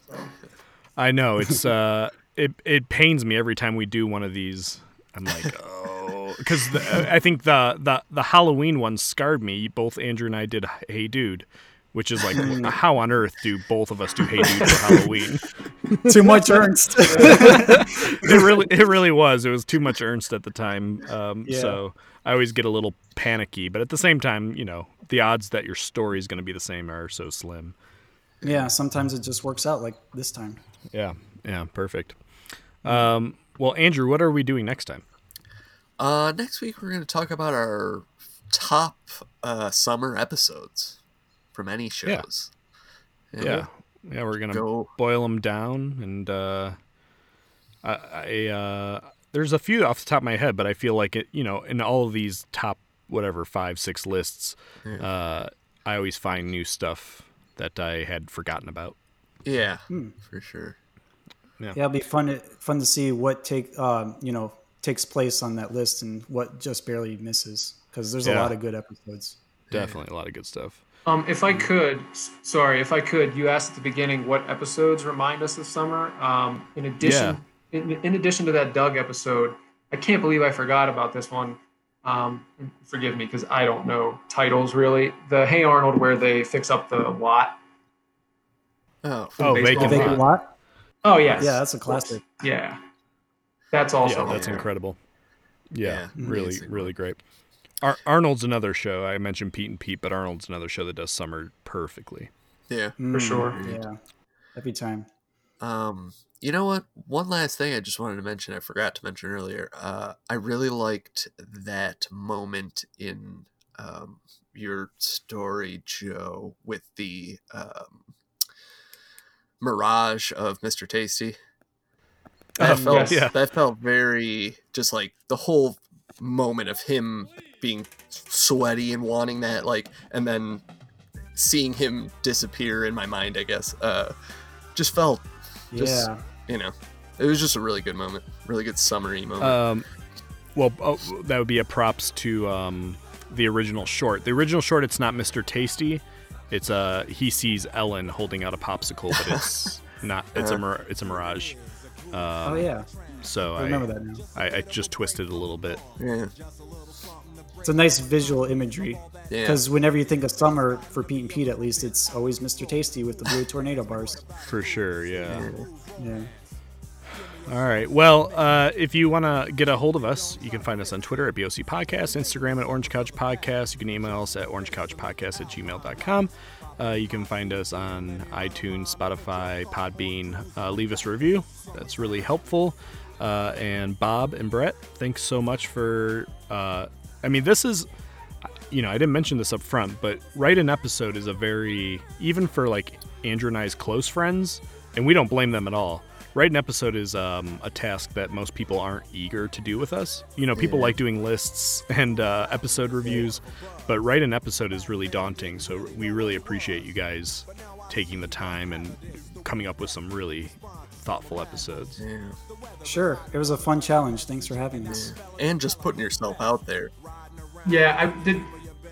[SPEAKER 6] So, (laughs)
[SPEAKER 3] I know it's uh it it pains me every time we do one of these. I'm like, (laughs) oh, because I think the the the Halloween one scarred me. Both Andrew and I did Hey Dude, which is like, how on earth do both of us do Hey Dude for Halloween? (laughs)
[SPEAKER 5] Too much Ernst. (laughs)
[SPEAKER 3] it really it really was. It was too much Ernst at the time. Um,
[SPEAKER 5] Yeah.
[SPEAKER 3] So I always get a little panicky, but at the same time, you know, the odds that your story is going to be the same are so slim.
[SPEAKER 5] Yeah, sometimes it just works out like this time.
[SPEAKER 3] Yeah. Yeah. Perfect. Um, well, Andrew, what are we doing next time?
[SPEAKER 4] Uh, next week we're going to talk about our top uh, summer episodes from any shows.
[SPEAKER 3] Yeah. Yeah, we're gonna
[SPEAKER 4] Go.
[SPEAKER 3] boil them down, and uh, I, I uh, there's a few off the top of my head, but I feel like it, you know, in all of these top whatever five six lists, uh, I always find new stuff that I had forgotten about.
[SPEAKER 4] Yeah,
[SPEAKER 5] Hmm.
[SPEAKER 4] for sure.
[SPEAKER 5] Yeah, it'll be fun to fun to see what take um, you know takes place on that list and what just barely misses because there's a lot of good episodes.
[SPEAKER 3] Definitely a lot of good stuff.
[SPEAKER 6] Um, if I could, sorry, if I could, you asked at the beginning what episodes remind us of summer. Um, in addition, in, in addition to that Doug episode, I can't believe I forgot about this one. Um, forgive me because I don't know titles really. The Hey Arnold where they fix up the lot.
[SPEAKER 4] Oh,
[SPEAKER 3] Oh,
[SPEAKER 6] baseball
[SPEAKER 3] vacant.
[SPEAKER 5] Vacant lot.
[SPEAKER 6] Oh yes.
[SPEAKER 5] Yeah, that's a classic.
[SPEAKER 6] Yeah, that's also
[SPEAKER 3] yeah, that's incredible. Yeah,
[SPEAKER 4] Yeah,
[SPEAKER 3] really,
[SPEAKER 4] amazing
[SPEAKER 3] really great. Ar- Arnold's another show. I mentioned Pete and Pete, but Arnold's another show that does summer perfectly.
[SPEAKER 4] Yeah.
[SPEAKER 6] For sure.
[SPEAKER 5] Mm, Yeah. Every time.
[SPEAKER 4] Um, you know what? One last thing I just wanted to mention. I forgot to mention earlier. Uh, I really liked that moment in um, your story, Joe, with the um, mirage of Mr. Tastee. That
[SPEAKER 3] Um,
[SPEAKER 4] felt
[SPEAKER 3] yes. Yeah.
[SPEAKER 4] that felt very just like the whole moment of him being sweaty and wanting that like and then seeing him disappear in my mind i guess uh just felt just
[SPEAKER 5] Yeah.
[SPEAKER 4] you know it was just a really good moment really good summery moment
[SPEAKER 3] Um, well, oh, that would be a props to um, the original short. The original short, it's not Mr. Tastee. It's uh, he sees Ellen holding out a popsicle, but it's (laughs) not. It's a
[SPEAKER 4] Uh-huh.
[SPEAKER 3] mir- it's a mirage. Um,
[SPEAKER 5] Oh yeah.
[SPEAKER 3] So
[SPEAKER 5] I
[SPEAKER 3] I
[SPEAKER 5] remember that now.
[SPEAKER 3] I, I just twisted a little bit.
[SPEAKER 4] yeah
[SPEAKER 5] It's a nice visual imagery.
[SPEAKER 4] Yeah.
[SPEAKER 5] Because whenever you think of summer, for Pete and Pete at least, it's always Mr. Tastee with the blue (laughs) tornado bars.
[SPEAKER 3] For sure, yeah.
[SPEAKER 5] Yeah.
[SPEAKER 3] All right. Well, uh, if you want to get a hold of us, you can find us on Twitter at BOC Podcast, Instagram at Orange Couch Podcast. You can email us at orangecouchpodcast at gmail.com. Uh, you can find us on iTunes, Spotify, Podbean. Uh, leave us a review. That's really helpful. Uh, and Bob and Brett, thanks so much for. Uh, I mean, this is you know, I didn't mention this up front, but write an episode is a very even for like Andrew and I's close friends, and we don't blame them at all. Write an episode is um, a task that most people aren't eager to do with us. You know, people
[SPEAKER 4] Yeah.
[SPEAKER 3] like doing lists and uh, episode reviews, but write an episode is really daunting. So we really appreciate you guys taking the time and coming up with some really thoughtful episodes.
[SPEAKER 4] yeah
[SPEAKER 5] Sure. It was a fun challenge. Thanks for having us.
[SPEAKER 4] and just putting yourself out there
[SPEAKER 6] Yeah, I did.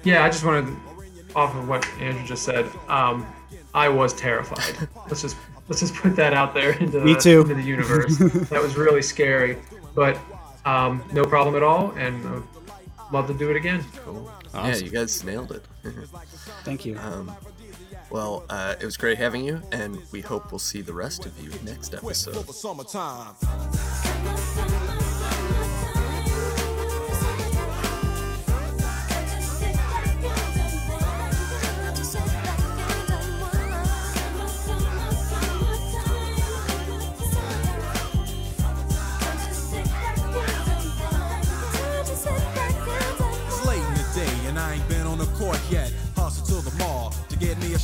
[SPEAKER 6] Yeah, I just wanted to, off of what Andrew just said. Um, I was terrified. (laughs) let's just let's just put that out there into
[SPEAKER 5] Me
[SPEAKER 6] the,
[SPEAKER 5] too.
[SPEAKER 6] into the universe. that was really scary, but um, no problem at all, and I would love to do it again.
[SPEAKER 4] cool yeah you guys nailed it (laughs)
[SPEAKER 5] Thank you.
[SPEAKER 4] um well uh it was great having you and we hope we'll see the rest of you next episode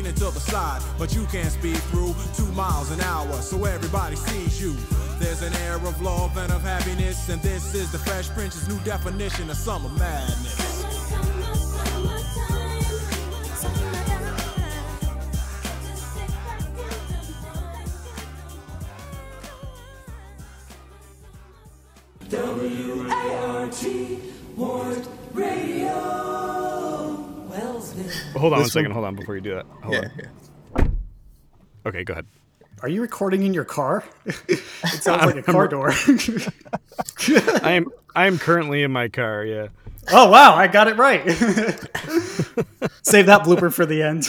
[SPEAKER 11] leaning to the side, but you can't speed through two miles an hour, so everybody sees you. There's an air of love and of happiness, and this is the Fresh Prince's new definition of summer madness.
[SPEAKER 3] Hold on one
[SPEAKER 5] This
[SPEAKER 3] second. Hold on before you do that. Hold
[SPEAKER 4] yeah
[SPEAKER 3] on.
[SPEAKER 4] yeah
[SPEAKER 3] Okay, go ahead.
[SPEAKER 5] Are you recording in your car? (laughs) it sounds like a car door. (laughs)
[SPEAKER 3] I am I am currently in my car. Yeah.
[SPEAKER 5] oh wow, I got it right. (laughs) Save that blooper for the end.